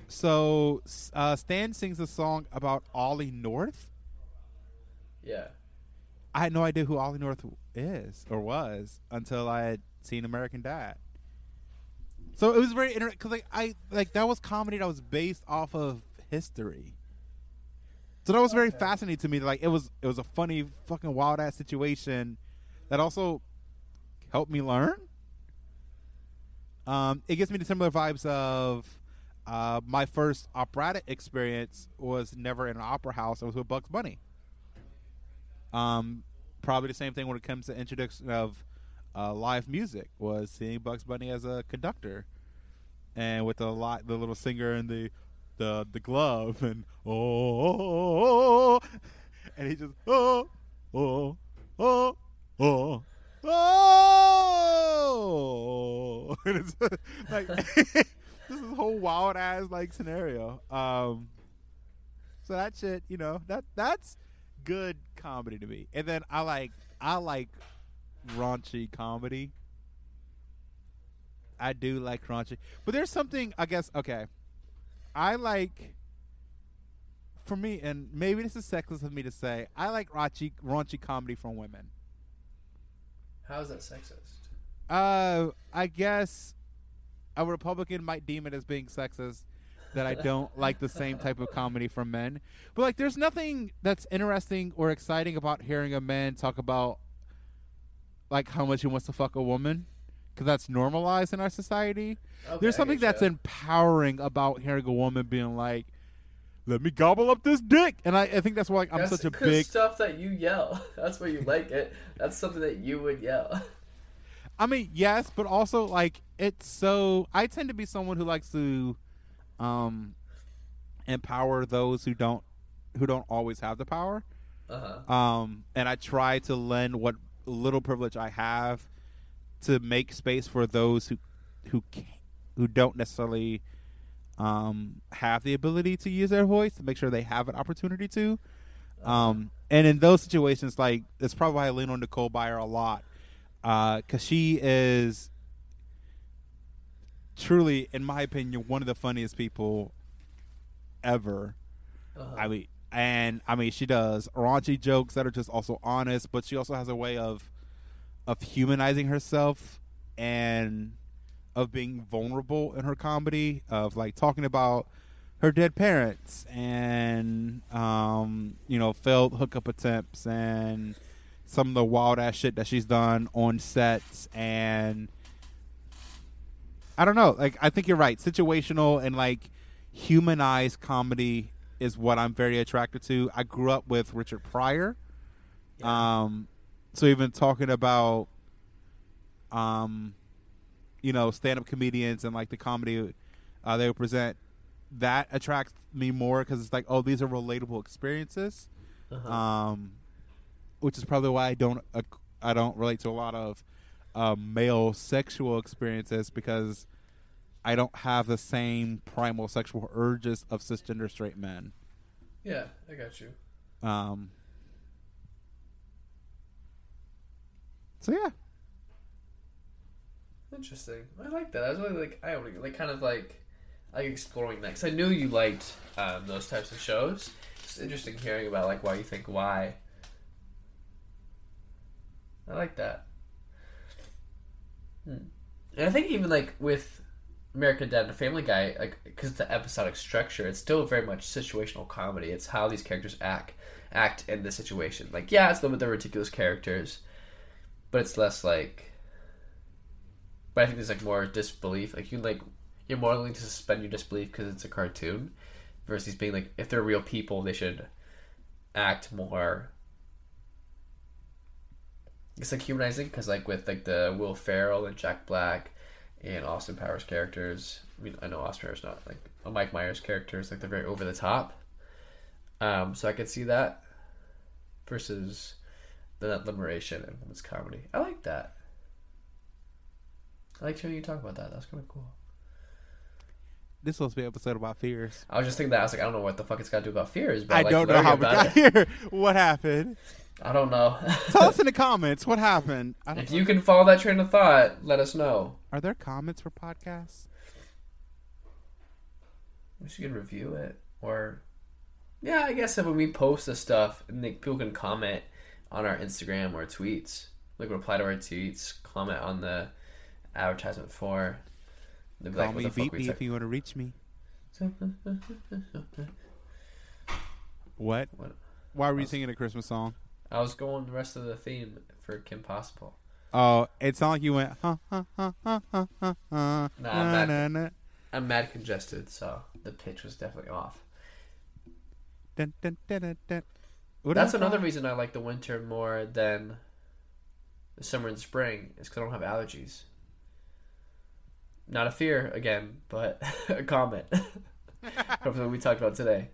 so uh, Stan sings a song about Ollie North. Yeah. I had no idea who Ollie North is or was until I had seen American Dad. So it was very interesting because like I like that was comedy that was based off of history. So that was very Okay. fascinating to me. Like it was it was a funny fucking wild ass situation that also helped me learn. Um, it gives me the similar vibes of uh, my first operatic experience was never in an opera house. It was with Bugs Bunny. Um, probably the same thing when it comes to introduction of uh, live music was seeing Bugs Bunny as a conductor, and with the lot the little singer and the the the glove and oh, and he just oh oh oh oh oh and it's like this is whole wild ass like scenario. Um, so that shit, you know, that that's good comedy to me. And then I like I like raunchy comedy. I do like raunchy, but there's something I guess. Okay, I like. For me, and maybe this is sexist of me to say, I like raunchy, raunchy comedy from women. How is that sexist? Uh, I guess a Republican might deem it as being sexist that I don't like the same type of comedy from men. But like, there's nothing that's interesting or exciting about hearing a man talk about like how much he wants to fuck a woman because that's normalized in our society. Okay, there's something that's ya. empowering about hearing a woman being like, "Let me gobble up this dick," and I, I think that's why like, I'm That's such a big. stuff that you yell. That's why you like it. That's something that you would yell. I mean, yes, but also like it's so. I tend to be someone who likes to, um, empower those who don't, who don't always have the power. Uh huh. Um, and I try to lend what little privilege I have to make space for those who, who, who don't necessarily, um, have the ability to use their voice to make sure they have an opportunity to. Um, and in those situations, like that's probably why I lean on Nicole Byer a lot, because she is truly, in my opinion, one of the funniest people ever. Uh-huh. I mean, and I mean, she does raunchy jokes that are just also honest, but she also has a way of of humanizing herself and of being vulnerable in her comedy, of like talking about her dead parents and um, you know failed hookup attempts and some of the wild ass shit that she's done on sets and I don't know. Like I think you're right. Situational and like humanized comedy is what I'm very attracted to. I grew up with Richard Pryor. Um so even talking about um you know, stand up comedians and like the comedy uh, they present that attracts me more because it's like, oh, these are relatable experiences. Uh-huh. Um, which is probably why I don't uh, I don't relate to a lot of uh, male sexual experiences because I don't have the same primal sexual urges of cisgender straight men. yeah, I got you. Um, so yeah, Interesting. I like that. I was really like I would like kind of like like exploring that because I knew you liked um, those types of shows. It's interesting hearing about like why you think why. I like that. Hmm. And I think even like with American Dad and Family Guy, like because it's the episodic structure, it's still very much situational comedy. It's how these characters act act in the situation. Like yeah, it's them with the ridiculous characters, but it's less like but I think there's like more disbelief. Like you like you're more willing to suspend your disbelief because it's a cartoon, versus being like if they're real people, they should act more. It's like humanizing because like with like the Will Ferrell and Jack Black and Austin Powers characters. I mean, I know Austin Powers not like a Mike Myers characters. Like they're very over the top. Um, so I could see that versus the liberation and women's comedy. I like that. I like hearing you talk about that. That's kind of cool. this was supposed to be an episode about fears. I was just thinking that. I was like, I don't know what the fuck it's got to do about fears, but I like don't know how we got it. here. What happened? I don't know. Tell us in the comments what happened. I if know. you can follow that train of thought, let us know. Are there comments for podcasts? We should review it, or yeah, I guess if when we post the stuff, and people can comment on our Instagram or tweets, like reply to our tweets, comment on the advertisement for. Call like, me, beat me if you want to reach me. What? What? Why were you singing a Christmas song? I was going the rest of the theme for Kim Possible. Oh, it sounded like you went, huh, huh, huh, huh, huh, huh, Nah, na, back- na, na. I'm mad congested, so the pitch was definitely off. Dun, dun, dun, dun, dun. What That's another called? reason I like the winter more than the summer and spring is because I don't have allergies. Not a fear again, but a comment. Hopefully, we talked about today.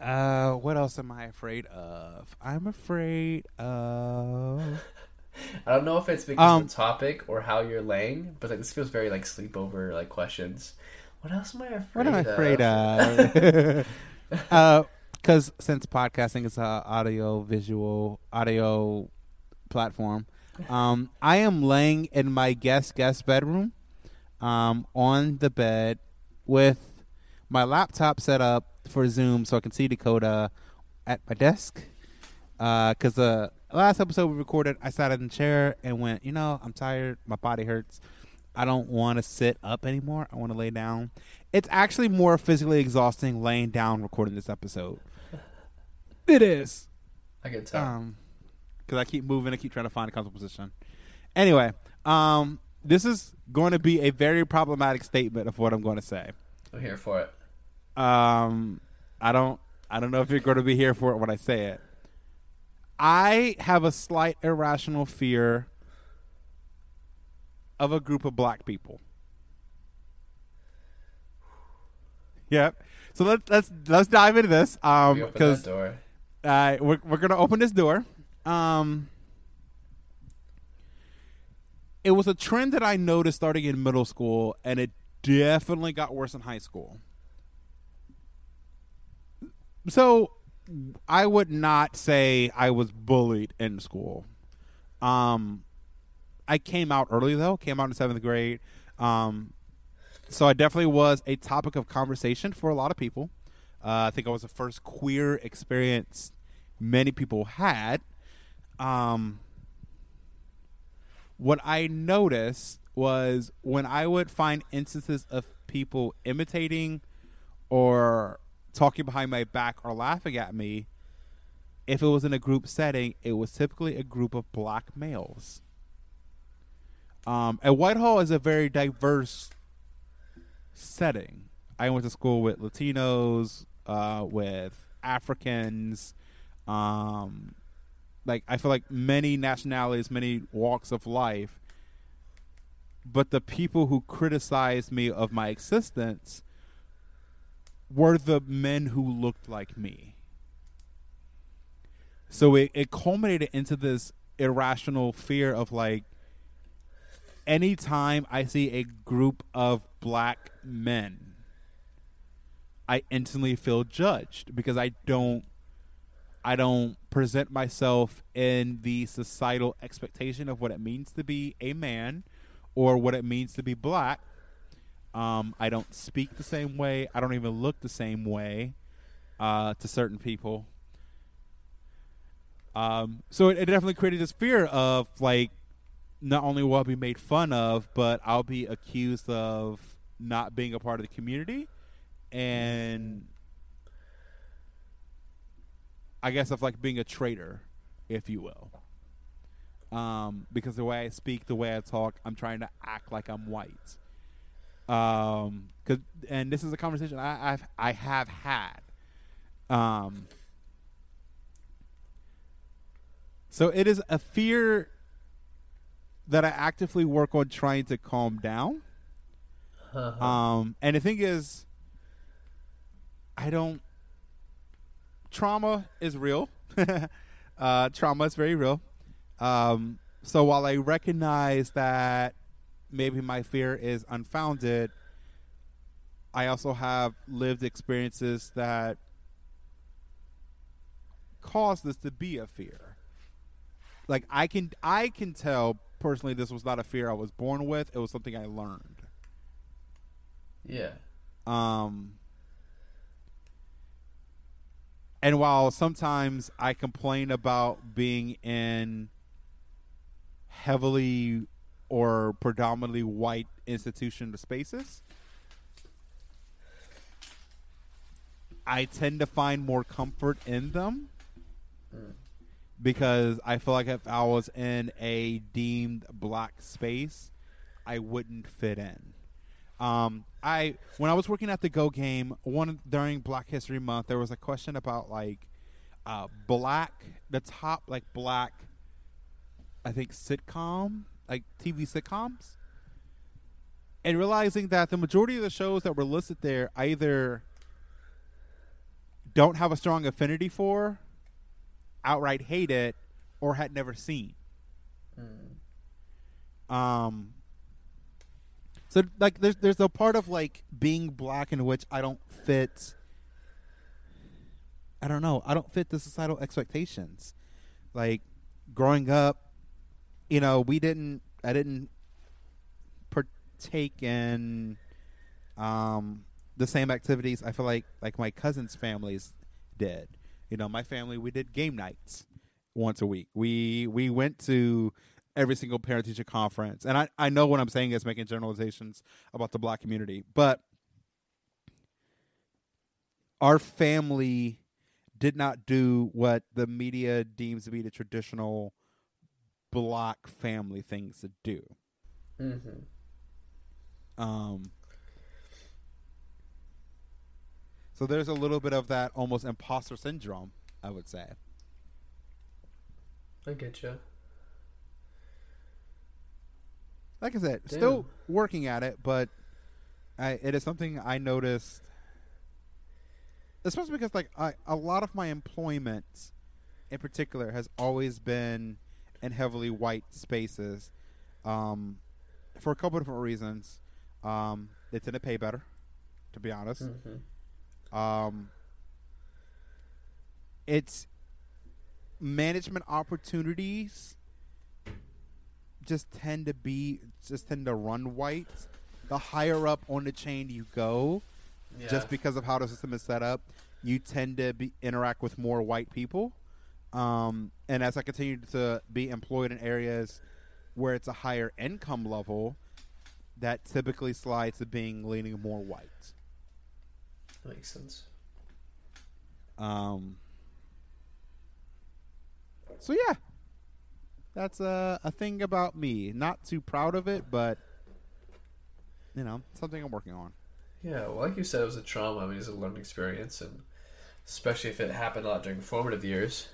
Uh, what else am I afraid of? I'm afraid of. I don't know if it's because Um, of the topic or how you're laying, but like this feels very like sleepover like questions. What else am I afraid What am I of? afraid of? uh, because since podcasting is a audio visual audio platform, um, I am laying in my guest guest bedroom, um, on the bed with my laptop set up for Zoom so I can see Dakota at my desk. Because the last episode we recorded, I sat in the chair and went, you know, I'm tired, my body hurts. I don't want to sit up anymore. I want to lay down. It's actually more physically exhausting laying down recording this episode. It is. I can tell. Um, because I keep moving, I keep trying to find a comfortable position. Anyway, um, this is going to be a very problematic statement of what I'm going to say. I'm here for it. Um, I don't, I don't know if you're going to be here for it when I say it. I have a slight irrational fear of a group of black people. Yep. So let's let's let's dive into this. Um, because door. uh, we're we're gonna open this door. Um, it was a trend that I noticed starting in middle school, and it definitely got worse in high school. So, I would not say I was bullied in school. Um, I came out early though. Came out in seventh grade. Um, so I definitely was a topic of conversation for a lot of people. Uh, I think I was the first queer experience many people had. Um, what I noticed was when I would find instances of people imitating or talking behind my back or laughing at me, if it was in a group setting, it was typically a group of black males. Um, and Whitehall is a very diverse setting. I went to school with Latinos, uh, with Africans, um, like I feel like many nationalities, many walks of life. But the people who criticized me of my existence were the men who looked like me. So it, it culminated into this irrational fear of like anytime I see a group of black men, I instantly feel judged because I don't I don't present myself in the societal expectation of what it means to be a man or what it means to be black. Um, I don't speak the same way. I don't even look the same way uh, to certain people. Um, so it, it definitely created this fear of like, not only will I be made fun of, but I'll be accused of not being a part of the community, and I guess of like being a traitor, if you will. Um, because the way I speak, the way I talk, I'm trying to act like I'm white. Um, cause, and this is a conversation I, I've I have had. Um, so it is a fear that I actively work on trying to calm down. Uh-huh. Um, and the thing is, I don't. Trauma is real. uh, trauma is very real. Um, so while I recognize that maybe my fear is unfounded, I also have lived experiences that cause this to be a fear. Like I can, I can tell personally, this was not a fear I was born with. It was something I learned. yeah. Um, and while sometimes I complain about being in heavily or predominantly white institution spaces, I tend to find more comfort in them because I feel like if I was in a deemed black space, I wouldn't fit in. Um, I when I was working at the Go game, one during Black History Month, there was a question about like uh, black, the top like black, I think sitcom, like TV sitcoms, and realizing that the majority of the shows that were listed there either don't have a strong affinity for, outright hate it, or had never seen. Um. So like, there's there's a part of like being black in which I don't fit. I don't know. I don't fit the societal expectations. Like growing up, you know, we didn't. I didn't partake in um, the same activities. I feel like like my cousins' families did. You know, my family we did game nights once a week. We we went to every single parent teacher conference, and I I know what I'm saying is making generalizations about the black community, but our family did not do what the media deems to be the traditional black family things to do. Mm-hmm. Um, so there's a little bit of that almost imposter syndrome, I would say. I get you. Like I said, Damn. still working at it, but I, it is something I noticed, especially because like I, a lot of my employment, in particular, has always been in heavily white spaces, um, for a couple of different reasons. Um, they tend to pay better, to be honest. Mm-hmm. Um, it's management opportunities just tend to be just tend to run white. The higher up on the chain you go, Yeah. just because of how the system is set up, you tend to be interact with more white people. Um, and as I continue to be employed in areas where it's a higher income level, that typically slides to being leaning more white. Makes sense. Um. So yeah, that's a a thing about me. Not too proud of it, but you know, something I'm working on. Yeah, well, like you said, it was a trauma. I mean, it's a learning experience, and especially if it happened a lot during formative years,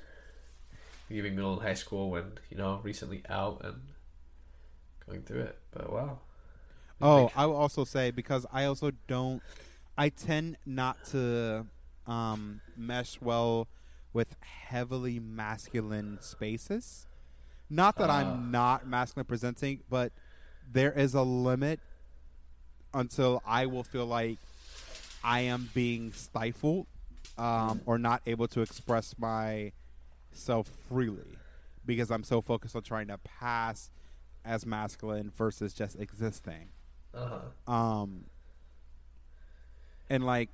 even middle and high school, when you know recently out and going through it. But wow. Oh, I will also say because I also don't. I tend not to um, mesh well with heavily masculine spaces. Not that Ah. I'm not masculine presenting, but there is a limit until I will feel like I am being stifled um, or not able to express myself freely because I'm so focused on trying to pass as masculine versus just existing. Uh huh. Um, and like,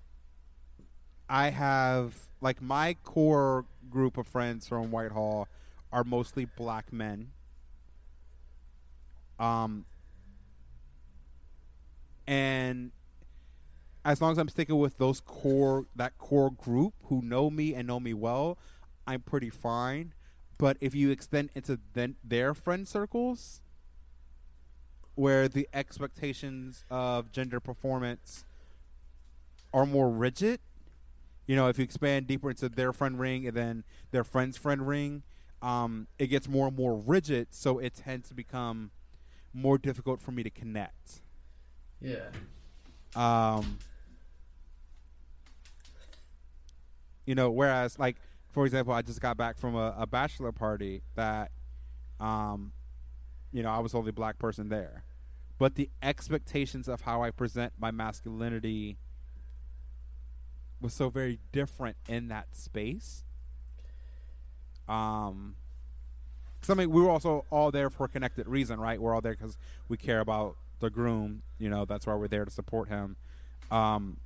I have like my core group of friends from Whitehall are mostly black men. Um, and as long as I'm sticking with those core that core group who know me and know me well, I'm pretty fine. But if you extend into then their friend circles, where the expectations of gender performance are more rigid. You know, if you expand deeper into their friend ring and then their friend's friend ring, um, it gets more and more rigid. So it tends to become more difficult for me to connect. Yeah. Um, you know, whereas like for example, I just got back from a, a bachelor party that, um, you know, I was the only black person there, but the expectations of how I present my masculinity was so very different in that space. Um, because I mean, we were also all there for a connected reason, right? We're all there because we care about the groom. You know, that's why we're there to support him. Um,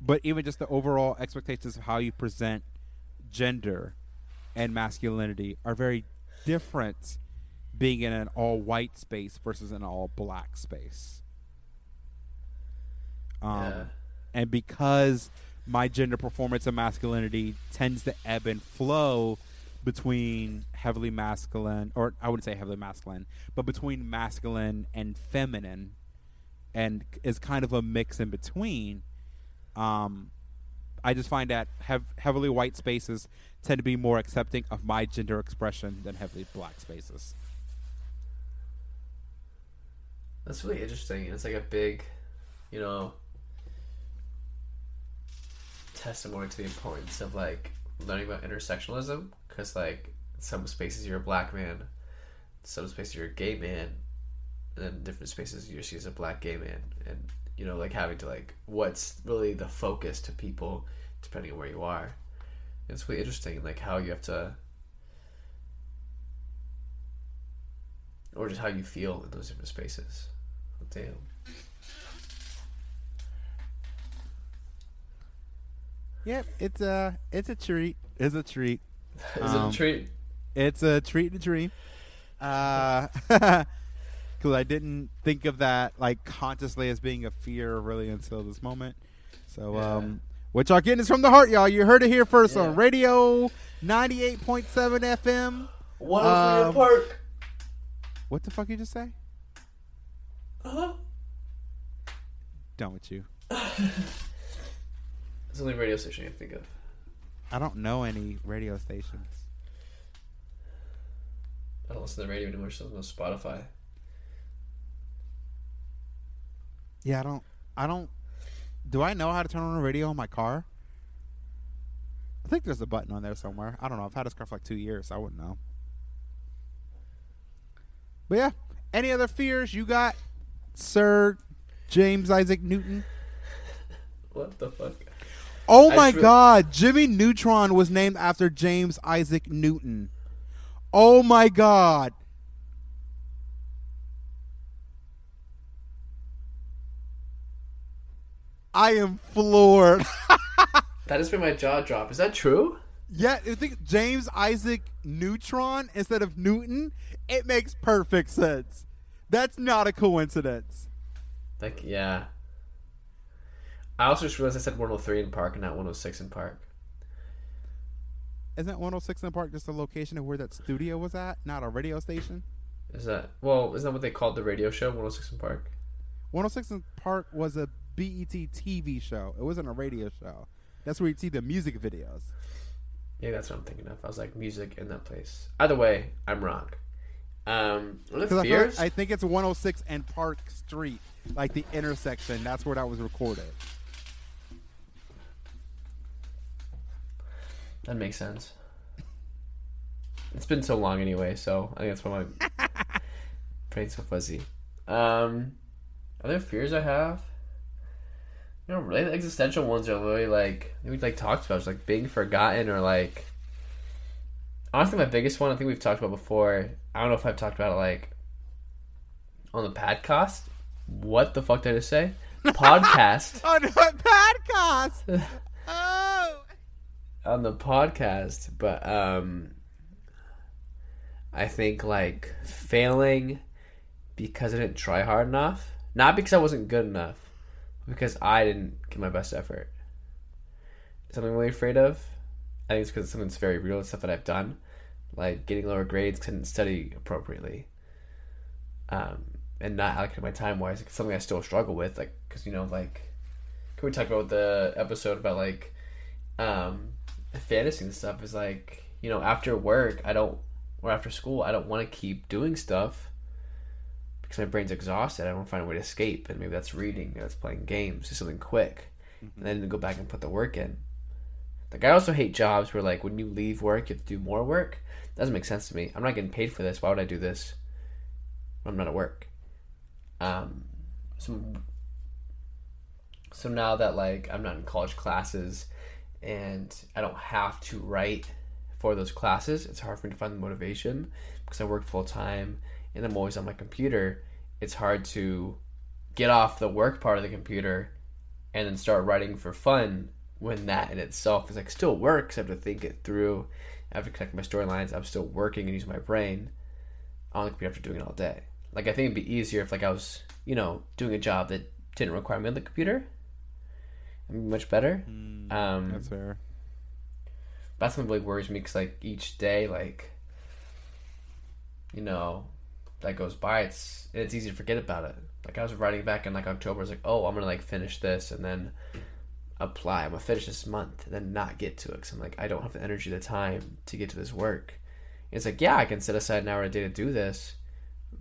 but even just the overall expectations of how you present gender and masculinity are very different being in an all white space versus an all black space. Um, Yeah. And because my gender performance and masculinity tends to ebb and flow between heavily masculine, or I wouldn't say heavily masculine, but between masculine and feminine, and is kind of a mix in between. Um, I just find that hev- heavily white spaces tend to be more accepting of my gender expression than heavily black spaces. That's really interesting. It's like a big, you know, testimony to the importance of like learning about intersectionalism. Because like some spaces you're a black man, some spaces you're a gay man, and then different spaces you're seen as a black gay man, and you know like having to like what's really the focus to people depending on where you are. It's really interesting, like how you have to, or just how you feel in those different spaces. Damn. Yep, it's a it's a treat. It's a treat. Is it Um, a treat? It's a treat to dream. Uh, because I didn't think of that like consciously as being a fear really until this moment. So, Yeah. um, what y'all getting is from the heart, y'all. You heard it here first Yeah. on radio ninety eight point seven FM. One um, Park. What the fuck you just say? Uh-huh. Done with you. It's the only radio station I can think of. I don't know any radio stations. I don't listen to the radio anymore, so no Spotify. Yeah, I don't. I don't. Do I know how to turn on a radio in my car? I think there's a button on there somewhere. I don't know. I've had this car for like two years. So I wouldn't know. But yeah, any other fears you got, Sir James Isaac Newton? What the fuck? Oh my God, Jimmy Neutron was named after James Isaac Newton. Oh my God. I am floored. That just made my jaw drop. Is that true? yeah, I think James Isaac Neutron instead of Newton, it makes perfect sense. That's not a coincidence. Like, yeah. I also just realized I said 103 in Park and not 106 in Park. Isn't 106 in Park just the location of where that studio was at, not a radio station? Is that well? Isn't that what they called the radio show? 106 in Park. 106 in Park was a BET TV show. It wasn't a radio show. That's where you'd see the music videos. Yeah, that's what I'm thinking of. I was like music in that place. Either way, I'm wrong. Um, I, like- I think it's 106 and Park Street, like the intersection. That's where that was recorded. That makes sense. It's been so long anyway, so I think that's why my brain's so fuzzy. Um, are there fears I have? You know, really, the existential ones are really like we like talked about, just like being forgotten or like. Honestly, my biggest one I think we've talked about before. I don't know if I've talked about it like on the podcast. What the fuck did I just say? Podcast. On what podcast? on the podcast, but um I think like failing because I didn't try hard enough, not because I wasn't good enough, because I didn't give my best effort. Something I'm really afraid of. I think it's because it's something that's very real. Stuff that I've done, like getting lower grades didn't study appropriately, um, and not allocating my time wise. It's something I still struggle with, like because you know, like, can we talk about the episode about like um fantasy and stuff is like you know after work i don't or after school i don't want to keep doing stuff because my brain's exhausted. I want to find a way to escape and maybe that's reading maybe that's playing games just something quick. And then go back and put the work in. Like i also hate jobs where like when you leave work you have to do more work. Doesn't make sense to me. I'm not getting paid for this. Why would i do this when i'm not at work? Um so so now that like i'm not in college classes and I don't have to write for those classes. It's hard for me to find the motivation because I work full time and I'm always on my computer. It's hard to get off the work part of the computer and then start writing for fun when that in itself is like still works. I have to think it through. I have to connect my storylines. I'm still working and using my brain on the computer after doing it all day. Like I think it'd be easier if like I was, you know, doing a job that didn't require me on the computer. It'd be much better. Um, That's fair. that's something that really worries me because like each day like you know that goes by it's it's easy to forget about it like i was writing back in like october i was like oh i'm gonna like finish this and then apply i'm gonna finish this month and then not get to it because i'm like i don't have the energy the time to get to this work it's like yeah i can set aside an hour a day to do this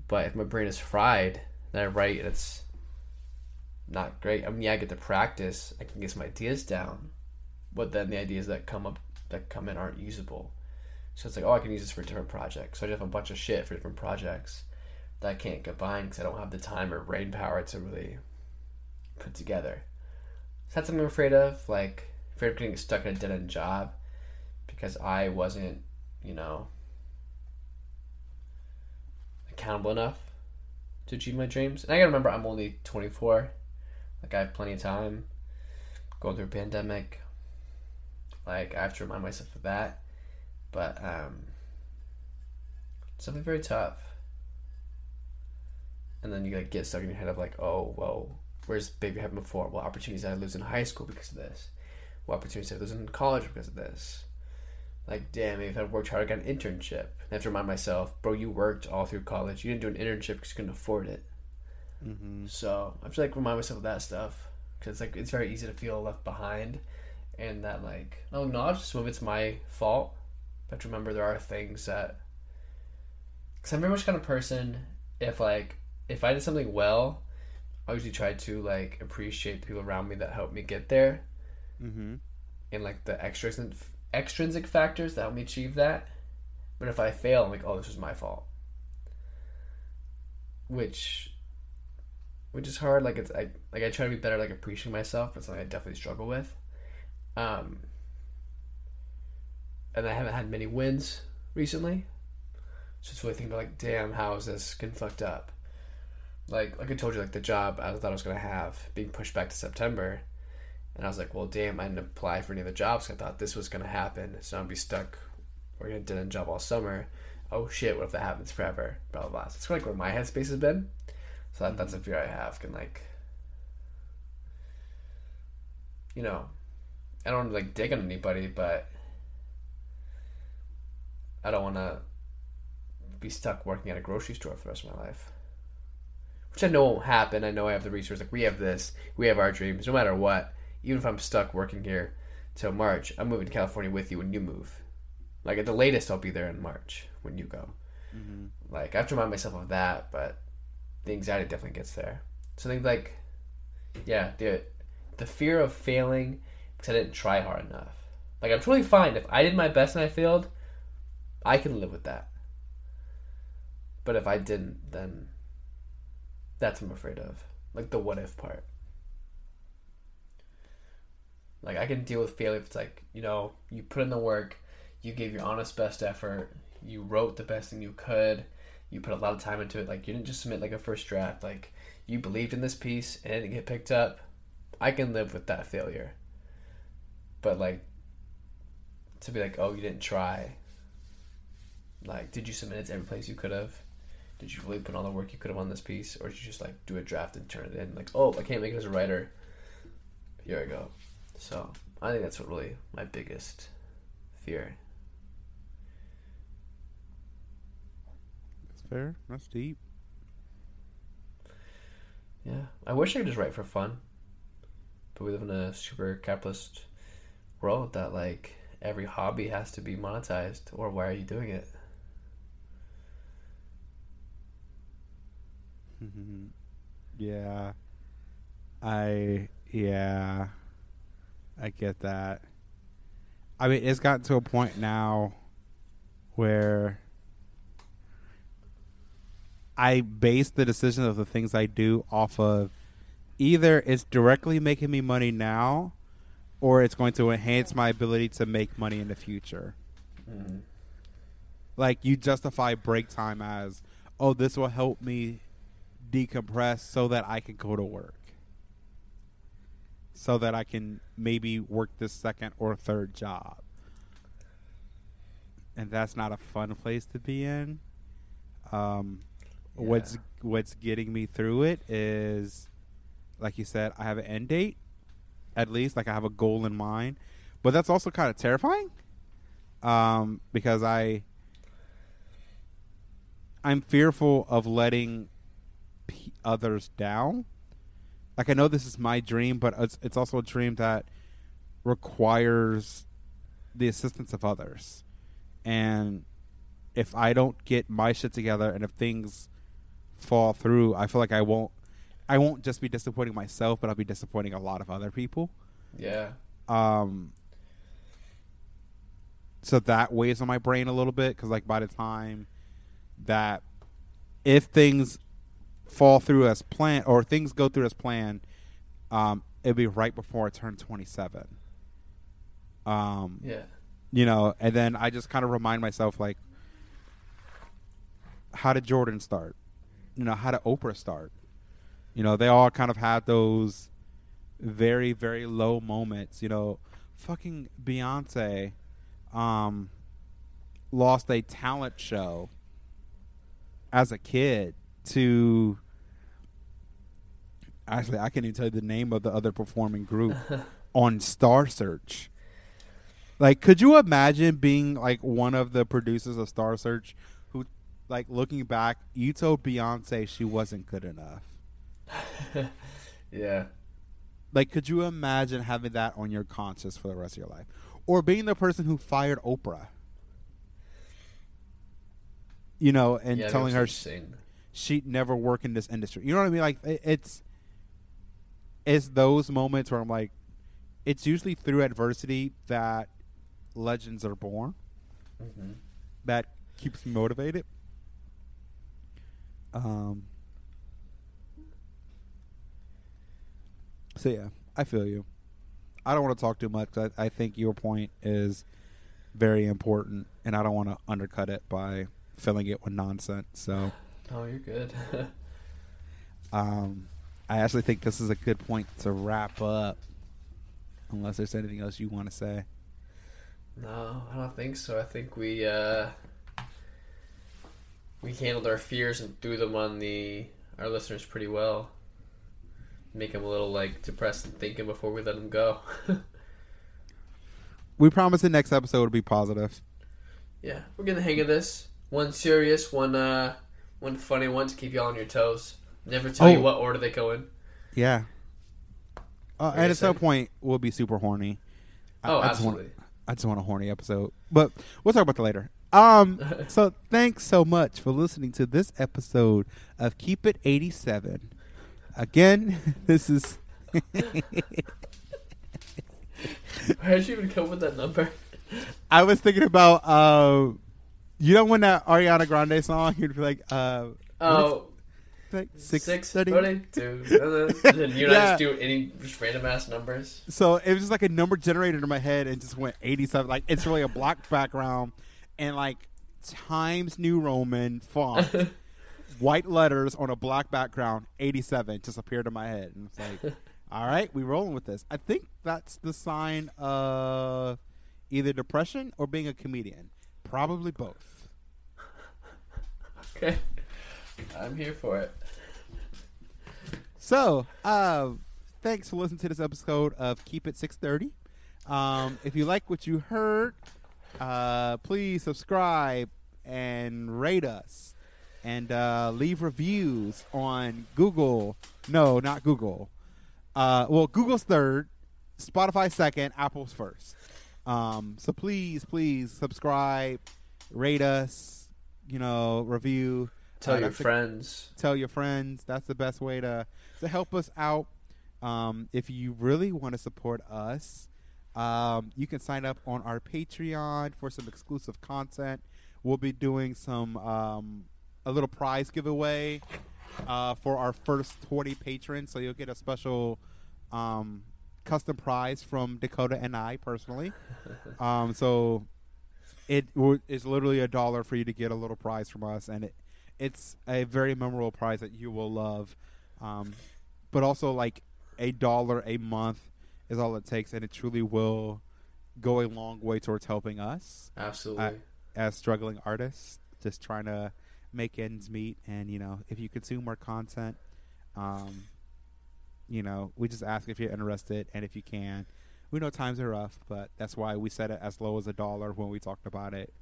but if my brain is fried then i write and it's not great i mean yeah i get to practice i can get some ideas down but then the ideas that come up that come in aren't usable. So it's like, oh, I can use this for different projects. So I just have a bunch of shit for different projects that I can't combine because I don't have the time or brain power to really put together. So that's something I'm afraid of. Like, afraid of getting stuck in a dead end job because I wasn't, you know, accountable enough to achieve my dreams. And I gotta remember, I'm only 24. Like, I have plenty of time going through a pandemic. Like, I have to remind myself of that. But, um, something very tough. And then you like get stuck in your head of like, oh, well, where's baby happened before? What opportunities I lose in high school because of this? What opportunities I lose in college because of this? Like, damn, if I worked hard, I got an internship. I have to remind myself, bro, you worked all through college. You didn't do an internship because you couldn't afford it. Mm-hmm. So I have to like remind myself of that stuff because like it's very easy to feel left behind, and that like I'll acknowledge some of it's my fault, but remember there are things that. Because I'm very much kind of person. If like if I did something well, I usually try to like appreciate the people around me that helped me get there, Mm-hmm. and like the extrinsic extrinsic factors that help me achieve that. But if I fail, I'm like, oh, this was my fault. Which, which is hard. Like it's I like I try to be better, like appreciating myself. But something I definitely struggle with. Um, and I haven't had many wins recently. So it's really thinking about like, damn, how is this getting fucked up? Like, like I told you, like the job I thought I was gonna have being pushed back to September. And I was like, well, damn, I didn't apply for any of the jobs. I thought this was to happen. So I'd be stuck working a dead end job all summer. Oh shit, what if that happens forever? Blah, blah, blah. So of like where my headspace has been. So that, that's a fear I have. Can, like, you know, I don't want to, like, dig on anybody, but I don't want to be stuck working at a grocery store for the rest of my life. Which I know won't happen. I know I have the resources. Like, we have this. We have our dreams. No matter what even if I'm stuck working here till March, I'm moving to California with you when you move. Like at the latest, I'll be there in March when you go. Mm-hmm. Like I have to remind myself of that, but the anxiety definitely gets there. So I think like, yeah, the the fear of failing because I didn't try hard enough. Like I'm totally fine if I did my best and I failed, I can live with that. But if I didn't, then that's what I'm afraid of. Like the what if part. Like I can deal with failure if it's like, you know, you put in the work, you gave your honest best effort, you wrote the best thing you could, you put a lot of time into it, like you didn't just submit like a first draft, like you believed in this piece and it didn't get picked up. I can live with that failure. But like to be like, oh, you didn't try. Like, did you submit it to every place you could have? Did you really put all the work you could have on this piece, or did you just like do a draft and turn it in? Like, oh, I can't make it as a writer. Here I go. So I think that's what really my biggest fear. Fair. That's deep. Yeah, I wish I could just write for fun, but we live in a super capitalist world that like every hobby has to be monetized, or why are you doing it? yeah. I yeah. I get that. I mean, it's gotten to a point now where I base the decision of the things I do off of either it's directly making me money now or it's going to enhance my ability to make money in the future. Mm-hmm. Like you justify break time as, "Oh, this will help me decompress so that I can go to work." so that I can maybe work this second or third job. And that's not a fun place to be in. Um, Yeah. What's what's getting me through it is, like you said, I have an end date, at least like I have a goal in mind, but that's also kind of terrifying, um, because I I'm fearful of letting p- others down like I know this is my dream, but it's it's also a dream that requires the assistance of others. And if I don't get my shit together and if things fall through, I feel like I won't I won't just be disappointing myself, but I'll be disappointing a lot of other people. Yeah. Um so that weighs on my brain a little bit cuz like by the time that if things fall through as planned or things go through as planned, um, it'll be right before I turn 27. Um, Yeah. you know, and then I just kind of remind myself like, how did Jordan start? You know, how did Oprah start? You know, they all kind of had those very very low moments. You know, fucking Beyonce, um, lost a talent show as a kid to actually I can't even tell you the name of the other performing group on Star Search. Like, could you imagine being like one of the producers of Star Search like looking back, you told Beyonce she wasn't good enough. yeah. Like, could you imagine having that on your conscience for the rest of your life? Or being the person who fired Oprah? You know, and yeah, telling her sing. she'd never work in this industry. You know what I mean? Like it- it's it's those moments where I'm like, it's usually through adversity that legends are born. hmm That keeps me motivated. Um. So yeah, I feel you. I don't want to talk too much. I, I think your point is very important, and I don't want to undercut it by filling it with nonsense. So. Oh, you're good. Um, I actually think this is a good point to wrap up. Unless there's anything else you want to say. no, I don't think so. I think we uh, we handled our fears and threw them on the our listeners pretty well. Make them a little like depressed and thinking before we let them go. We promise the next episode will be positive. yeah, we're getting the hang of this. One serious, one uh, one funny one to keep you all on your toes. Never tell you Oh. what order they go in. Yeah. Uh, Wait and a at some point, we'll be super horny. I- Oh, I just want, absolutely. I just want a horny episode, but we'll talk about that later. Um, so thanks so much for listening to this episode of Keep It 87. Again, this is Why did you even come with that number? I was thinking about uh, you know when that Ariana Grande song you'd be like uh Oh, like six, six thirty. then you Yeah. just do any random ass numbers. So it was just like a number generated in my head and just went eighty seven. Like it's really a black background and like Times New Roman font, white letters on a black background. Eighty seven just appeared in my head and it's like, all right, we rolling with this. I think that's the sign of either depression or being a comedian. Probably both. Okay, I'm here for it. So, uh, thanks for listening to this episode of Keep It 630. Um, if you like what you heard, uh, please subscribe and rate us and uh, leave reviews on Google. No, not Google. Uh, well, Google's third, Spotify second, Apple's first. Um, so please, please subscribe, rate us, you know, review Tell Uh, your that's a- friends. tell your friends. That's the best way to to help us out. Um, if you really want to support us, um, you can sign up on our Patreon for some exclusive content. We'll be doing some um, a little prize giveaway uh, for our first twenty patrons. So you'll get a special um, custom prize from Dakota and I personally. Um, so it w- is literally a dollar for you to get a little prize from us, and it it's a very memorable prize that you will love. Um, but also, like a dollar a month is all it takes, and it truly will go a long way towards helping us Absolutely. as struggling artists, just trying to make ends meet. And you know, if you consume our content, um, you know, we just ask if you're interested and if you can. We know times are rough, but that's why we set it as low as a dollar when we talked about it.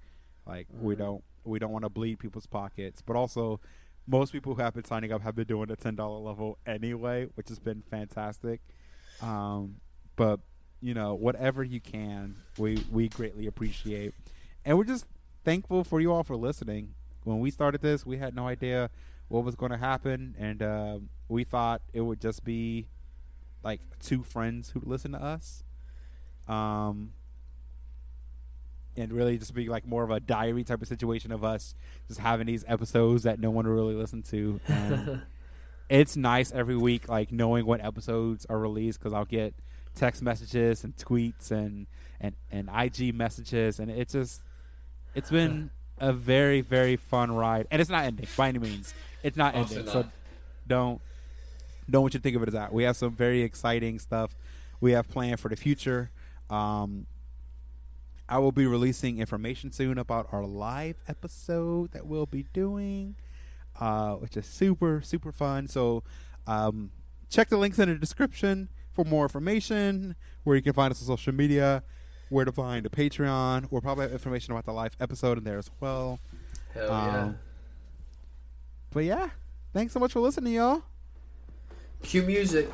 Like we Mhm. don't we don't want to bleed people's pockets, but also most people who have been signing up have been doing the ten dollar level anyway, which has been fantastic. Um, but you know, whatever you can, we we greatly appreciate, and we're just thankful for you all for listening. When we started this, we had no idea what was going to happen, and uh, we thought it would just be like two friends who listen to us, um, and really just be like more of a diary type of situation of us just having these episodes that no one will really listen to. And it's nice every week, like knowing what episodes are released because I'll get text messages and tweets and and and IG messages, and it just it's been a very very fun ride, and it's not ending by any means. It's not Also ending, not. so don't don't want you to think of it as that. We have some very exciting stuff we have planned for the future. Um, I will be releasing information soon about our live episode that we'll be doing, uh, which is super super fun. So um, check the links in the description for more information, where you can find us on social media, where to find the Patreon. We'll probably have information about the live episode in there as well. Hell yeah. Um, But yeah, thanks so much for listening, y'all. Cue music.